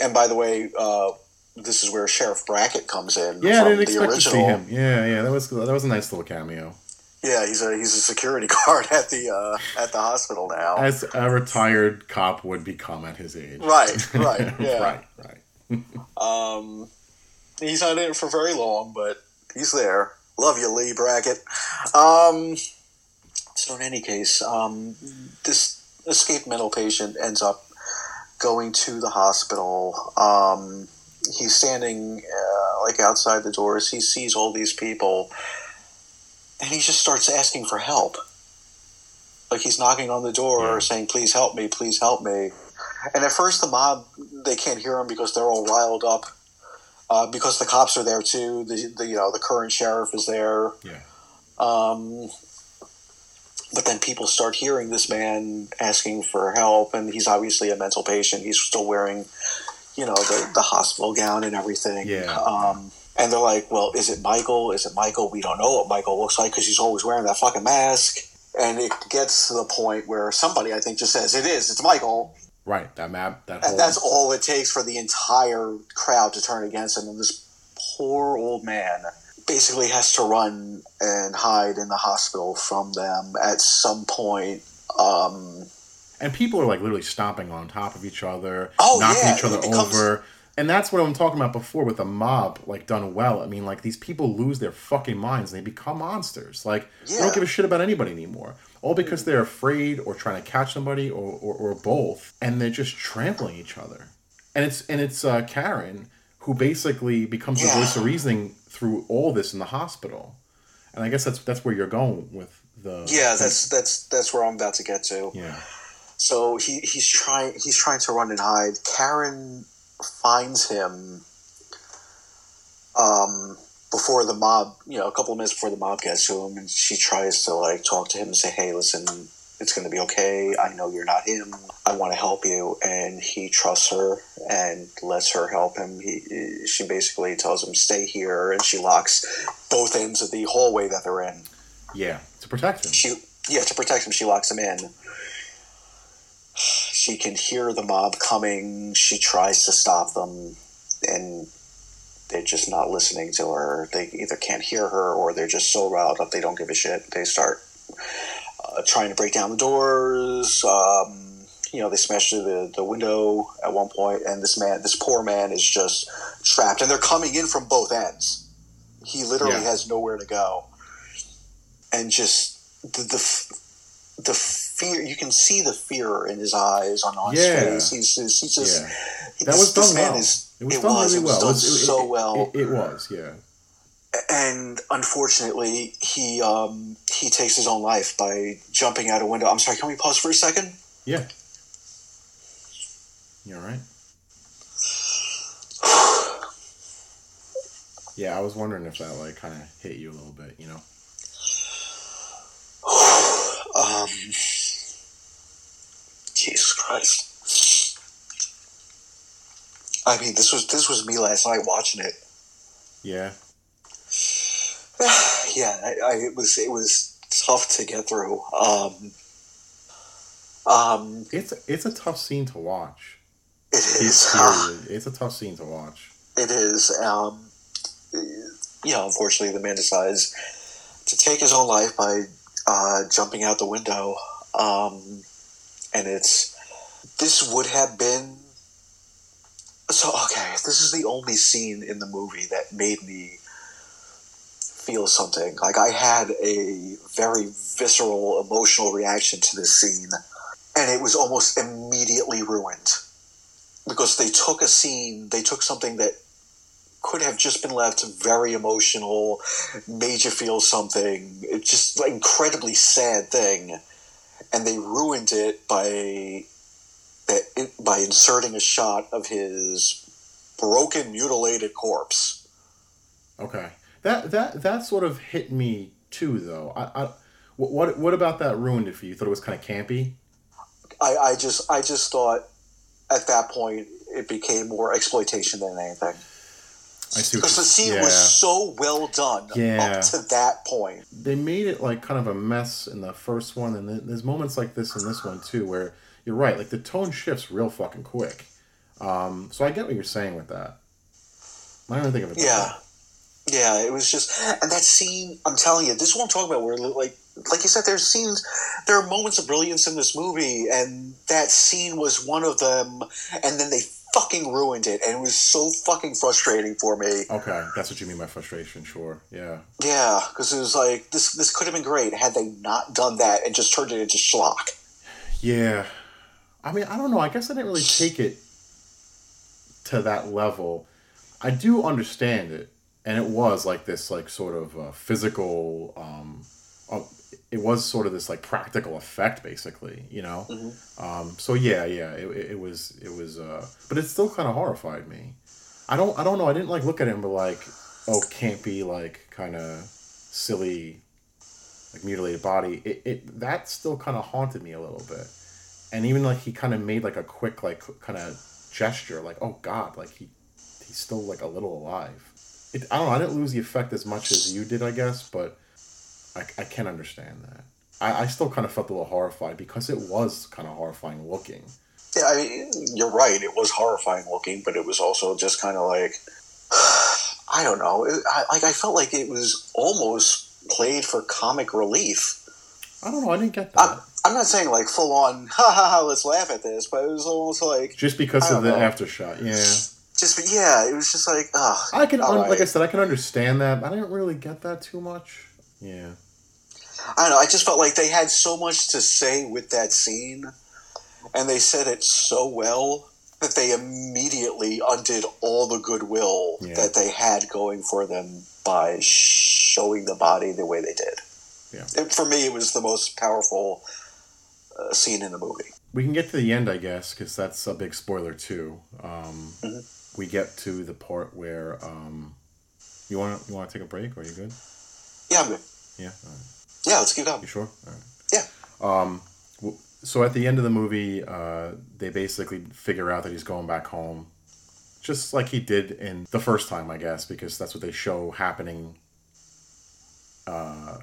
and by the way, uh, this is where Sheriff Brackett comes in. yeah, I didn't expect the to see original. him. Yeah, yeah, that was that was a nice little cameo. Yeah, he's a he's a security <laughs> guard at the uh, at the hospital now. As a retired cop would become at his age. Right, right, <laughs> yeah. right, right. <laughs> Um, he's not in it for very long, but he's there. Love you, Lee Brackett. Um, so in any case, um, this escaped mental patient ends up going to the hospital. Um, he's standing uh, like outside the doors. He sees all these people, and he just starts asking for help. Like he's knocking on the door, Yeah. saying, "Please help me! Please help me!" And at first, the mob they can't hear him because they're all riled up. Uh, because the cops are there too. The, the you know the current sheriff is there. Yeah. Um, but then people start hearing this man asking for help, and he's obviously a mental patient. He's still wearing, you know, the, the hospital gown and everything. Yeah. Um, and they're like, well, is it Michael? Is it Michael? We don't know what Michael looks like because he's always wearing that fucking mask. And it gets to the point where somebody, I think, just says, it is, it's Michael. Right. That map. That whole. And that's all it takes for the entire crowd to turn against him. And this poor old man basically has to run and hide in the hospital from them at some point. Um, and people are like literally stomping on top of each other, Oh, knocking yeah, each other becomes- over. And that's what I'm talking about before with the mob, like done well. I mean, like these people lose their fucking minds and they become monsters. Like they don't give a shit about anybody anymore. All because they're afraid or trying to catch somebody or, or, or both, and they're just trampling each other. And it's and it's uh, Karen who basically becomes the voice of reasoning through all this in the hospital. And I guess that's that's where you're going with the yeah, that's that's that's where I'm about to get to. yeah So he, he's trying he's trying to run and hide. Karen finds him um, before the mob, you know, a couple of minutes before the mob gets to him, and she tries to like talk to him and say, "Hey, listen, it's going to be okay. I know you're not him. I want to help you." And he trusts her and lets her help him. He she basically tells him, "Stay here," and she locks both ends of the hallway that they're in yeah to protect him. she yeah to protect him she locks him in she can hear the mob coming she tries to stop them and they're just not listening to her. They either can't hear her or they're just so riled up they don't give a shit. They start uh, trying to break down the doors. Um, you know they smash through the, the window at one point and this man this poor man is just trapped. And they're coming in from both ends. He literally Yeah. has nowhere to go. And just the, the the fear you can see the fear in his eyes on, on Yeah. his face. He's, he's, he's just Yeah. That was done well. is It was it done was, really it was well. done It was- so well It, it was, yeah. and unfortunately he um he takes his own life by jumping out a window i'm sorry can we pause for a second Yeah. You all right? <sighs> Yeah, I was wondering if that like kind of hit you a little bit, you know. <sighs> um jesus christ i mean this was this was me last night watching it Yeah. <sighs> yeah, I, I, it was it was tough to get through. Um, um, It's it's a tough scene to watch. it It's, <laughs> it's a tough scene to watch. It is. Um, you know, unfortunately, the man decides to take his own life by uh, jumping out the window, um, and it's this would have been. So okay, this is the only scene in the movie that made me feel something. Like I had a very visceral, emotional reaction to this scene, and it was almost immediately ruined because they took a scene, they took something that could have just been left very emotional, made you feel something, it's just like incredibly sad thing, and they ruined it by by inserting a shot of his broken, mutilated corpse. Okay. That that that sort of hit me too, though. I, I what what what about that ruined it for you? You thought it was kind of campy? I, I just I just thought at that point it became more exploitation than anything. I see Because the scene yeah. was so well done Yeah. up to that point. they made it like kind of a mess in the first one, and there's moments like this in this one too, where you're right, like the tone shifts real fucking quick. Um, so I get what you're saying with that. I don't think of it. Yeah. way. Yeah, it was just, and that scene. I'm telling you, this is what I'm talking about. Where like, like you said, there's scenes, there are moments of brilliance in this movie, and that scene was one of them. And then they fucking ruined it, and it was so fucking frustrating for me. Okay, that's what you mean by frustration. Sure. Yeah. Yeah, because it was like this. This could have been great had they not done that and just turned it into schlock. Yeah. I mean, I don't know. I guess I didn't really take it to that level. I do understand it, and it was like this, like sort of uh, physical. Um, uh, it was sort of this like practical effect, basically. You know. Um, so yeah, yeah. It, it, it was. It was. Uh, but it still kind of horrified me. I don't. I don't know. I didn't like look at it but like, oh, can't be like kind of silly, like mutilated body. It, it that still kind of haunted me a little bit and even like he kind of made like a quick like kind of gesture like oh god like he he's still like a little alive it, i don't know i didn't lose the effect as much as you did i guess but i, I can understand that I, I still kind of felt a little horrified because it was kind of horrifying looking Yeah, I mean, you're right. It was horrifying looking, but it was also just kind of like, <sighs> I don't know. It, I, like I felt like it was almost played for comic relief. i don't know i didn't get that I'm not saying like full on, <laughs> ha ha ha, let's laugh at this, but it was almost like just because of the know. yeah just yeah, it was just like, ugh. i can un- like i said i can understand that i didn't really get that too much yeah I don't know. I just felt like they had so much to say with that scene, and they said it so well that they immediately undid all the goodwill Yeah. that they had going for them by showing the body the way they did. Yeah. It- for me, it was the most powerful uh, scene in the movie. we can get to the end, I guess, because that's a big spoiler too. Um, Mhm. We get to the part where um, you want you want to take a break, or are you good? Yeah, I'm good. Yeah, All right. Yeah, let's keep going. you sure? All right. Yeah. Um, so at the end of the movie, uh, they basically figure out that he's going back home, just like he did in the first time, I guess, because that's what they show happening. Uh,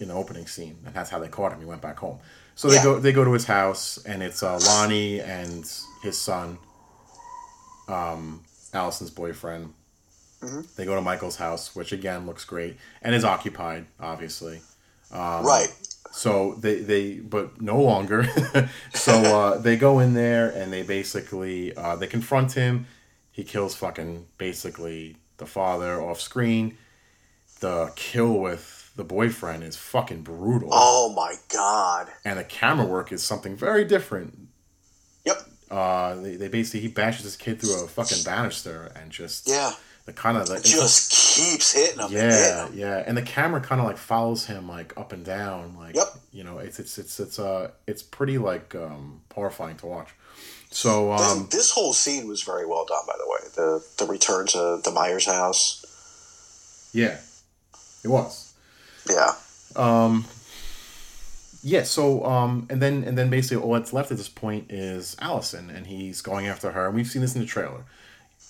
in the opening scene, and that's how they caught him. He went back home. So they Yeah. go they go to his house, and it's uh, Lonnie and his son, um, Allison's boyfriend. Mhm. They go to Michael's house, which again looks great and is occupied, obviously. Um, right. So they they but no longer. <laughs> so uh, they go in there and they basically uh, they confront him. He kills fucking basically the father off screen. The kill with the boyfriend is fucking brutal, Oh my god. and the camera work is something very different. Yep. Uh, they, they basically he bashes his kid through a fucking banister and just Yeah. the kind of like Just keeps hitting him. and hitting yeah, him. yeah, and the camera kind of like follows him like up and down, like Yep. you know, it's it's it's it's uh it's pretty like um horrifying to watch. So This- um this whole scene was very well done, by the way. The the return to the Myers house. yeah, it was. Yeah. Um yeah, so um and then and then basically all that's left at this point is Allison and he's going after her and we've seen this in the trailer.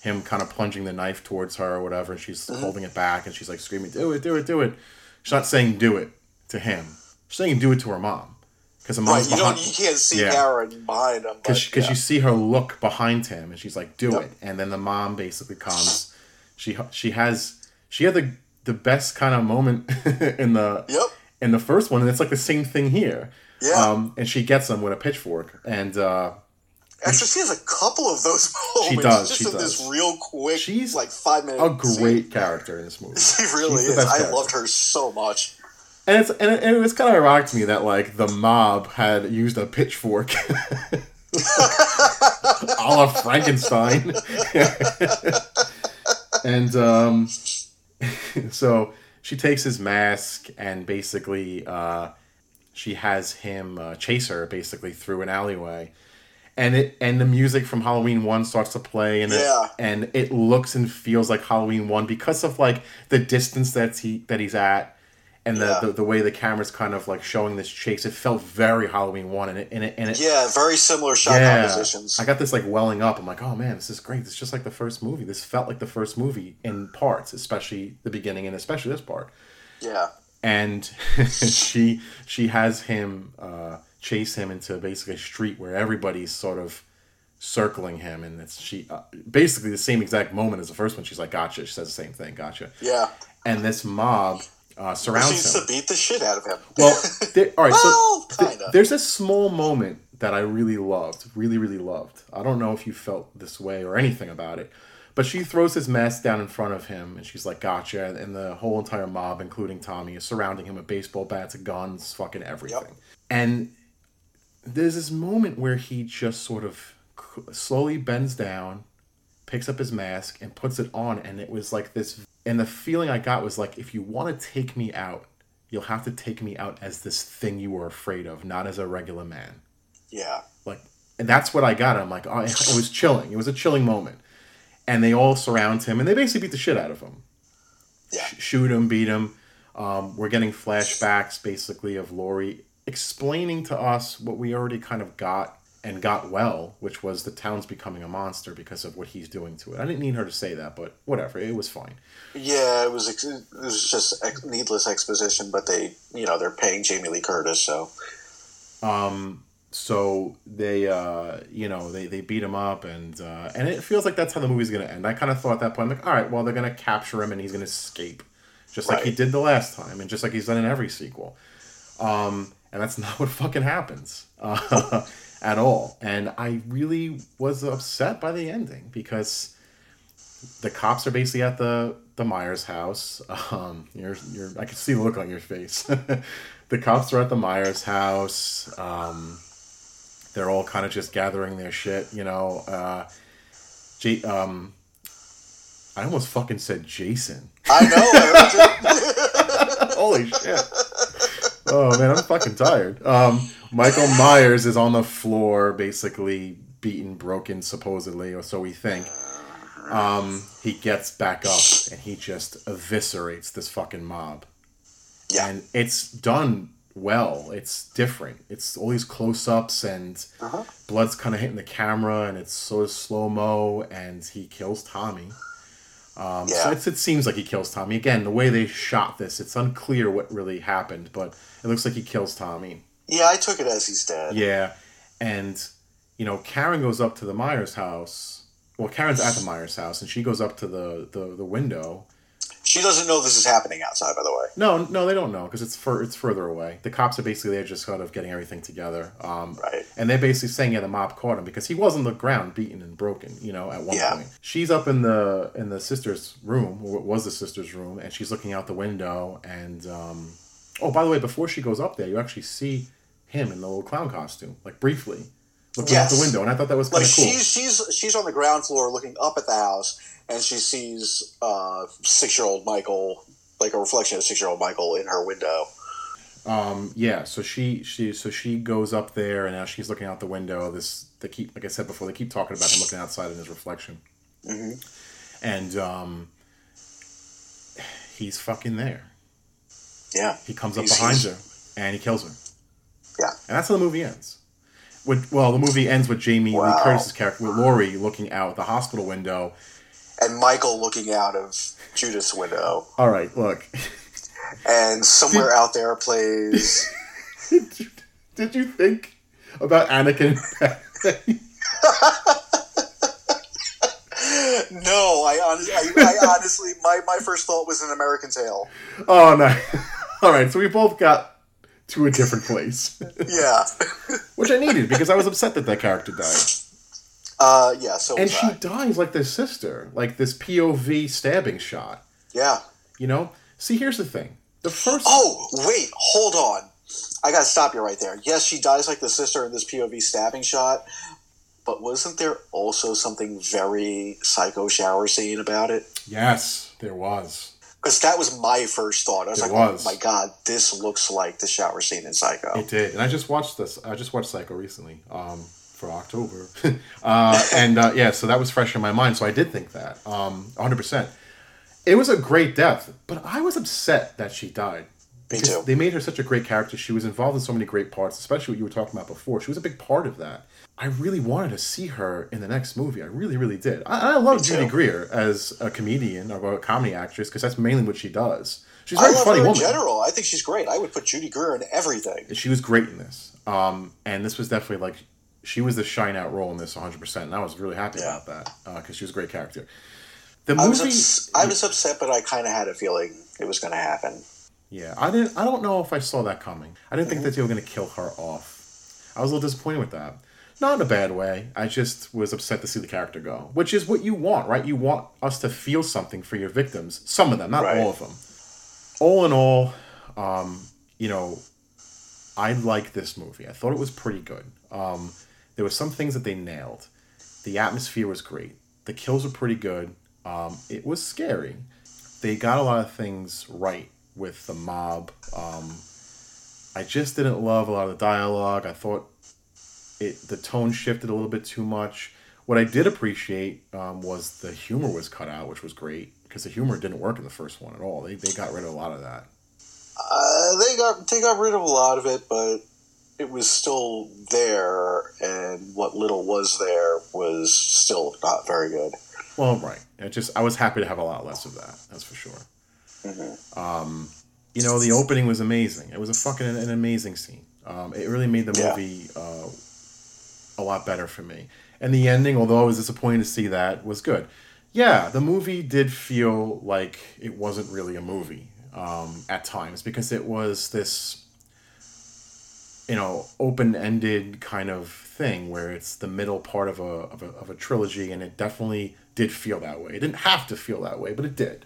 Him kind of plunging the knife towards her or whatever, and she's holding it back and she's like screaming, Do it, do it, do it. She's not saying do it to him. She's saying do it to her mom. Because the Right. You behind. You can't see Yeah. Karen behind him. because because yeah. you see her look behind him and she's like do Yep. it and then the mom basically comes she she has she had the the best kind of moment <laughs> in the Yep. in the first one and it's like the same thing here Yeah. um and she gets him with a pitchfork and uh Actually, she has a couple of those <laughs> moments. does, Just she in this real quick, She's like five minutes. a great character in this movie <laughs> She really She's is. I character. loved her so much. and it's and it, and it was kind of ironic to me that like the mob had used a pitchfork a la Frankenstein. and um, <laughs> so she takes his mask and basically uh, she has him uh, chase her basically through an alleyway. And it and the music from Halloween one starts to play and Yeah. it, and it looks and feels like Halloween one because of like the distance that he that he's at and the, Yeah. the the way the camera's kind of like showing this chase, it felt very Halloween one, and it and it, and it Yeah, very similar shot yeah, compositions. I got this like welling up. I'm like, oh man, this is great. This is just like the first movie. This felt like the first movie in parts, especially the beginning and especially this part. yeah. And <laughs> she she has him uh, chase him into basically a street where everybody's sort of circling him, and it's she uh, basically the same exact moment as the first one. She's like, gotcha. She says the same thing, gotcha. Yeah. And this mob uh, surrounds She used him. to beat the shit out of him. Well, <laughs> there, all right. Well, so th- there's a small moment that I really loved, really, really loved. I don't know if you felt this way or anything about it, but she throws his mask down in front of him, and she's like, "Gotcha!" And the whole entire mob, including Tommy, is surrounding him with baseball bats, guns, fucking everything. Yep. And there's this moment where he just sort of slowly bends down, picks up his mask, and puts it on, and it was like this. And the feeling I got was like, if you want to take me out, you'll have to take me out as this thing you were afraid of, not as a regular man. Yeah. Like, and that's what I got. I'm like, oh, <laughs> it was chilling. It was a chilling moment. And they all surround him, and they basically beat the shit out of him. Yeah. Sh- shoot him, beat him. Um, we're getting flashbacks, basically, of Laurie explaining to us what we already kind of got and got well, which was the town's becoming a monster because of what he's doing to it. I didn't need her to say that, but whatever. It was fine. Yeah, it was ex- it was just ex- needless exposition, but they, you know, they're paying Jamie Lee Curtis, so Um, so they, uh, you know, they, they beat him up, and uh, and it feels like that's how the movie's gonna end. I kind of thought at that point, I'm like, all right, well, they're gonna capture him, and he's gonna escape, just like he did the last time, and just like he's done in every sequel. Um, and that's <laughs> not what fucking happens <laughs> uh, at all. And I really was upset by the ending because the cops are basically at the the Myers house. <laughs> Um, you're, you're, I can see the look on your face. <laughs> the cops are at the Myers house. Um, they're all kind of just gathering their shit, you know. Uh, J- um, I almost fucking said Jason. I know. <laughs> Holy shit. Oh man, I'm fucking tired. Um, Michael Myers is on the floor, basically beaten, broken, supposedly, or so we think. Um, he gets back up and he just eviscerates this fucking mob. yeah, And it's done well. It's different. It's all these close ups and Uh-huh. blood's kind of hitting the camera and it's sort of slow mo and he kills Tommy. Um, So Yeah. it's, it seems like he kills Tommy. Again, the way they shot this, it's unclear what really happened, but it looks like he kills Tommy. yeah. I took it as he's dead. Yeah. And, you know, Karen goes up to the Myers house. Well, Karen's at the Myers house and she goes up to the, the, the window. She doesn't know this is happening outside, by the way. No, no, they don't know because it's fur- it's further away. The cops are basically there just sort of getting everything together. Um, Right. And they're basically saying, yeah, the mob caught him because he was on the ground, beaten and broken. You know, at one Yeah. point, she's up in the in the sister's room, or what was the sister's room, and she's looking out the window. And um, oh, by the way, before she goes up there, you actually see him in the little clown costume, like briefly looking out the Yes. window, and I thought that was kind Like of cool. she's she's she's on the ground floor looking up at the house, and she sees uh, six year old Michael, like a reflection of six year old Michael in her window. Um, yeah, so she she so she goes up there and now she's looking out the window. This they keep like I said before, they keep talking about him looking outside in his reflection. hmm And um he's fucking there. Yeah, He comes up He's- behind he's- her and he kills her. Yeah. And that's how the movie ends. With well, the movie ends with Jamie Lee Wow. Curtis's character with Laurie looking out the hospital window. and Michael looking out of Judith's window, All right, look. and somewhere out there plays. did, <laughs> you, did you think about Anakin? <laughs> no, I, I, I honestly, my, my first thought was an American Tail. oh no. <laughs> All right, so we both got to a different place. <laughs> Yeah, <laughs> which I needed because I was upset that that character died. uh, yeah. So And she I. dies like this sister, like this POV stabbing shot. yeah. You know. See, here's the thing: the first. Oh, wait, hold on. I gotta stop you right there. Yes, she dies like the sister in this POV stabbing shot, but wasn't there also something very psycho shower scene about it? Yes, there was. Because that was my first thought. I was It like, was. oh my god, this looks like the shower scene in Psycho. It did, and I just watched this. I just watched Psycho recently, um, for October, <laughs> uh, and uh, yeah, so that was fresh in my mind. So I did think that, um, 100. percent It was a great death, but I was upset that she died Me too. They made her such a great character. She was involved in so many great parts, especially what you were talking about before. She was a big part of that. I really wanted to see her in the next movie. I really, really did. I, I love Judy Greer as a comedian or a comedy actress because that's mainly what she does. She's a very I love funny her in woman. general. I think she's great. I would put Judy Greer in everything. She was great in this. Um, and this was definitely like she was the shine out role in this 100%. And I was really happy Yeah. about that because she was a great character. The I was movie, ups- I was upset, but I kind of had a feeling it was going to happen. yeah, I didn't. I don't know if I saw that coming. I didn't think that they were going to kill her off. I was a little disappointed with that. Not in a bad way. I just was upset to see the character go, which is what you want, right? You want us to feel something for your victims. Some of them, not Right. all of them. All in all, um, you know, I like this movie. I thought it was pretty good. Um, there were some things that they nailed. The atmosphere was great. The kills were pretty good. Um, it was scary. They got a lot of things right with the mob. Um, I just didn't love a lot of the dialogue. I thought it the tone shifted a little bit too much. What I did appreciate um, was the humor was cut out, which was great because the humor didn't work in the first one at all. They, they got rid of a lot of that. Uh, they got they got rid of a lot of it, but it was still there, and what little was there was still not very good. Well, right. It just I was happy to have a lot less of that. That's for sure. Mhm. Um, you know, the opening was amazing. It was a fucking an amazing scene. Um, it really made the Yeah. movie uh, a lot better for me. And the ending, although I was disappointed to see that, was good. Yeah, the movie did feel like it wasn't really a movie um, at times because it was this, you know, open ended kind of thing where it's the middle part of a, of a of a trilogy, and it definitely did feel that way. It didn't have to feel that way, but it did.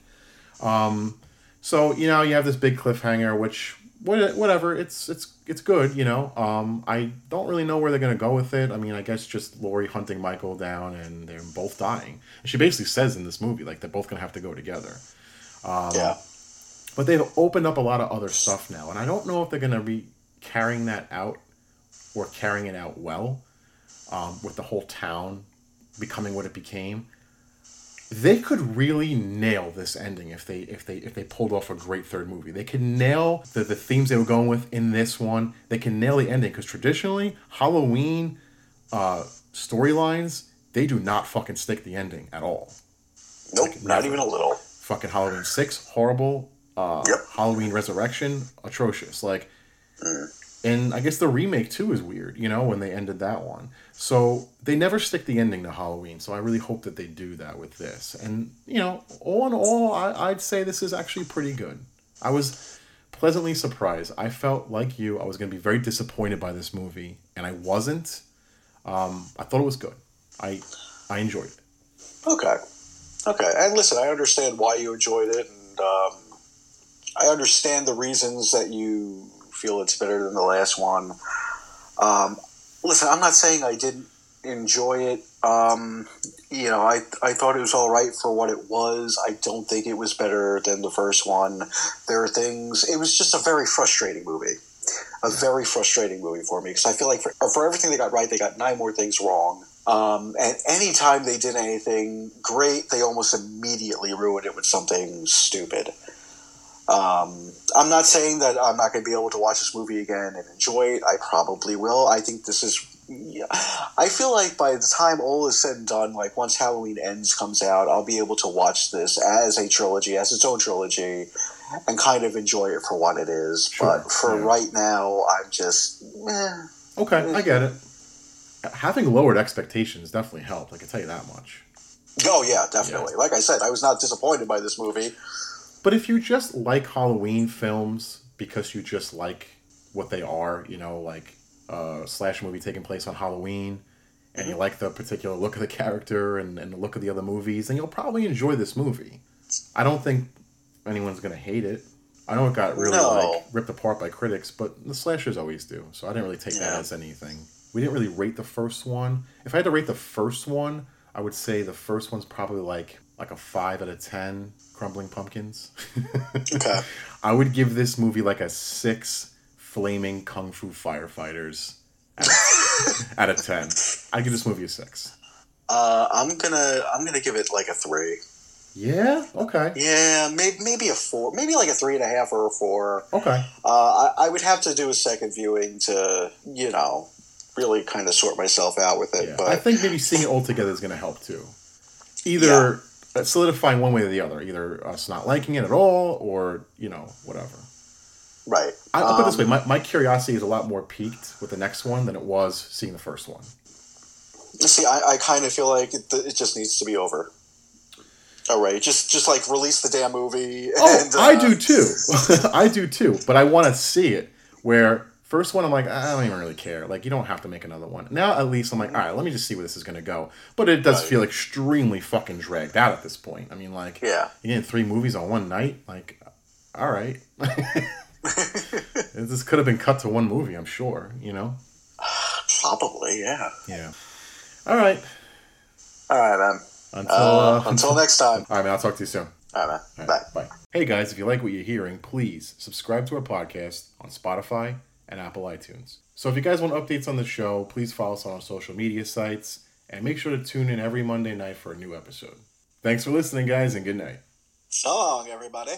Um, so you know, you have this big cliffhanger, which whatever, it's it's it's good. You know, um, I don't really know where they're gonna go with it. I mean, I guess just Laurie hunting Michael down, and they're both dying. And she basically says in this movie like they're both gonna have to go together. Um, yeah, But they've opened up a lot of other stuff now, and I don't know if they're gonna be carrying that out or carrying it out well um, with the whole town becoming what it became. They could really nail this ending if they if they if they pulled off a great third movie. They could nail the, the themes they were going with in this one. They can nail the ending because traditionally Halloween uh, storylines they do not fucking stick the ending at all nope, like, not even a little. fucking Halloween six, horrible. Uh, Yep. Halloween Resurrection, atrocious. Like, and I guess the remake too is weird. You know when they ended that one. So they never stick the ending to Halloween. So I really hope that they do that with this. And you know, all in all, I, I'd say this is actually pretty good. I was pleasantly surprised. I felt like you. I was going to be very disappointed by this movie, and I wasn't. Um, I thought it was good. I I enjoyed it. Okay, okay, and listen, I understand why you enjoyed it, and um, I understand the reasons that you feel it's better than the last one. Um, listen, I'm not saying I didn't enjoy it. Um, you know, I I thought it was all right for what it was. I don't think it was better than the first one. There are things. It was just a very frustrating movie. A very frustrating movie for me because I feel like for, for everything they got right, they got nine more things wrong. Um, and anytime they did anything great, they almost immediately ruined it with something stupid. Um, I'm not saying that I'm not going to be able to watch this movie again and enjoy it. I probably will. I think this is. Yeah, I feel like by the time all is said and done, like once Halloween Ends comes out, I'll be able to watch this as a trilogy, as its own trilogy, and kind of enjoy it for what it is. Sure, But for yeah. right now, I'm just. Eh. Okay, I get it. Having lowered expectations definitely helped. I can tell you that much. Oh yeah, definitely. Like I said, I was not disappointed by this movie. But if you just like Halloween films because you just like what they are, you know, like a slash movie taking place on Halloween, and you mm-hmm. like the particular look of the character and, and the look of the other movies, then you'll probably enjoy this movie. I don't think anyone's gonna hate it. I know it got really No. like ripped apart by critics, but the slashers always do. So I didn't really take that as anything. We didn't really rate the first one. If I had to rate the first one, I would say the first one's probably like like a five out of ten. Crumbling pumpkins. <laughs> Okay. I would give this movie like a six flaming kung fu firefighters out of, out of ten. I give this movie a six. Uh, I'm gonna I'm gonna give it like a three. Yeah. Okay. Yeah, maybe maybe a four, maybe like a three and a half or a four. Okay. Uh, I, I would have to do a second viewing to, you know, really kind of sort myself out with it. Yeah. But I think maybe seeing it all together is going to help too. Either solidifying one way or the other, either us not liking it at all, or you know whatever. right. I, I'll put it this way: Um, my, my curiosity is a lot more piqued with the next one than it was seeing the first one. See, I, I kind of feel like it, it just needs to be over. All right, just just like release the damn movie. Oh, and, uh, I do too. <laughs> I do too. But I want to see it. Where first one, I'm like, I don't even really care. Like, you don't have to make another one. Now, at least I'm like, all right, let me just see where this is gonna go. But it does Right. feel extremely fucking dragged out at this point. I mean, like, Yeah. you getting three movies on one night. Like, all right. <laughs> this could have been cut to one movie. I'm sure. You know. <sighs> Probably, yeah. Yeah. All right. All right, man. Until Uh, uh, until next time. All right, man. I'll talk to you soon. All right, man. All Bye. bye. Hey guys, if you like what you're hearing, please subscribe to our podcast on Spotify and Apple iTunes. So if you guys want updates on the show, please follow us on our social media sites and make sure to tune in every Monday night for a new episode. Thanks for listening, guys, and good night. So long, everybody.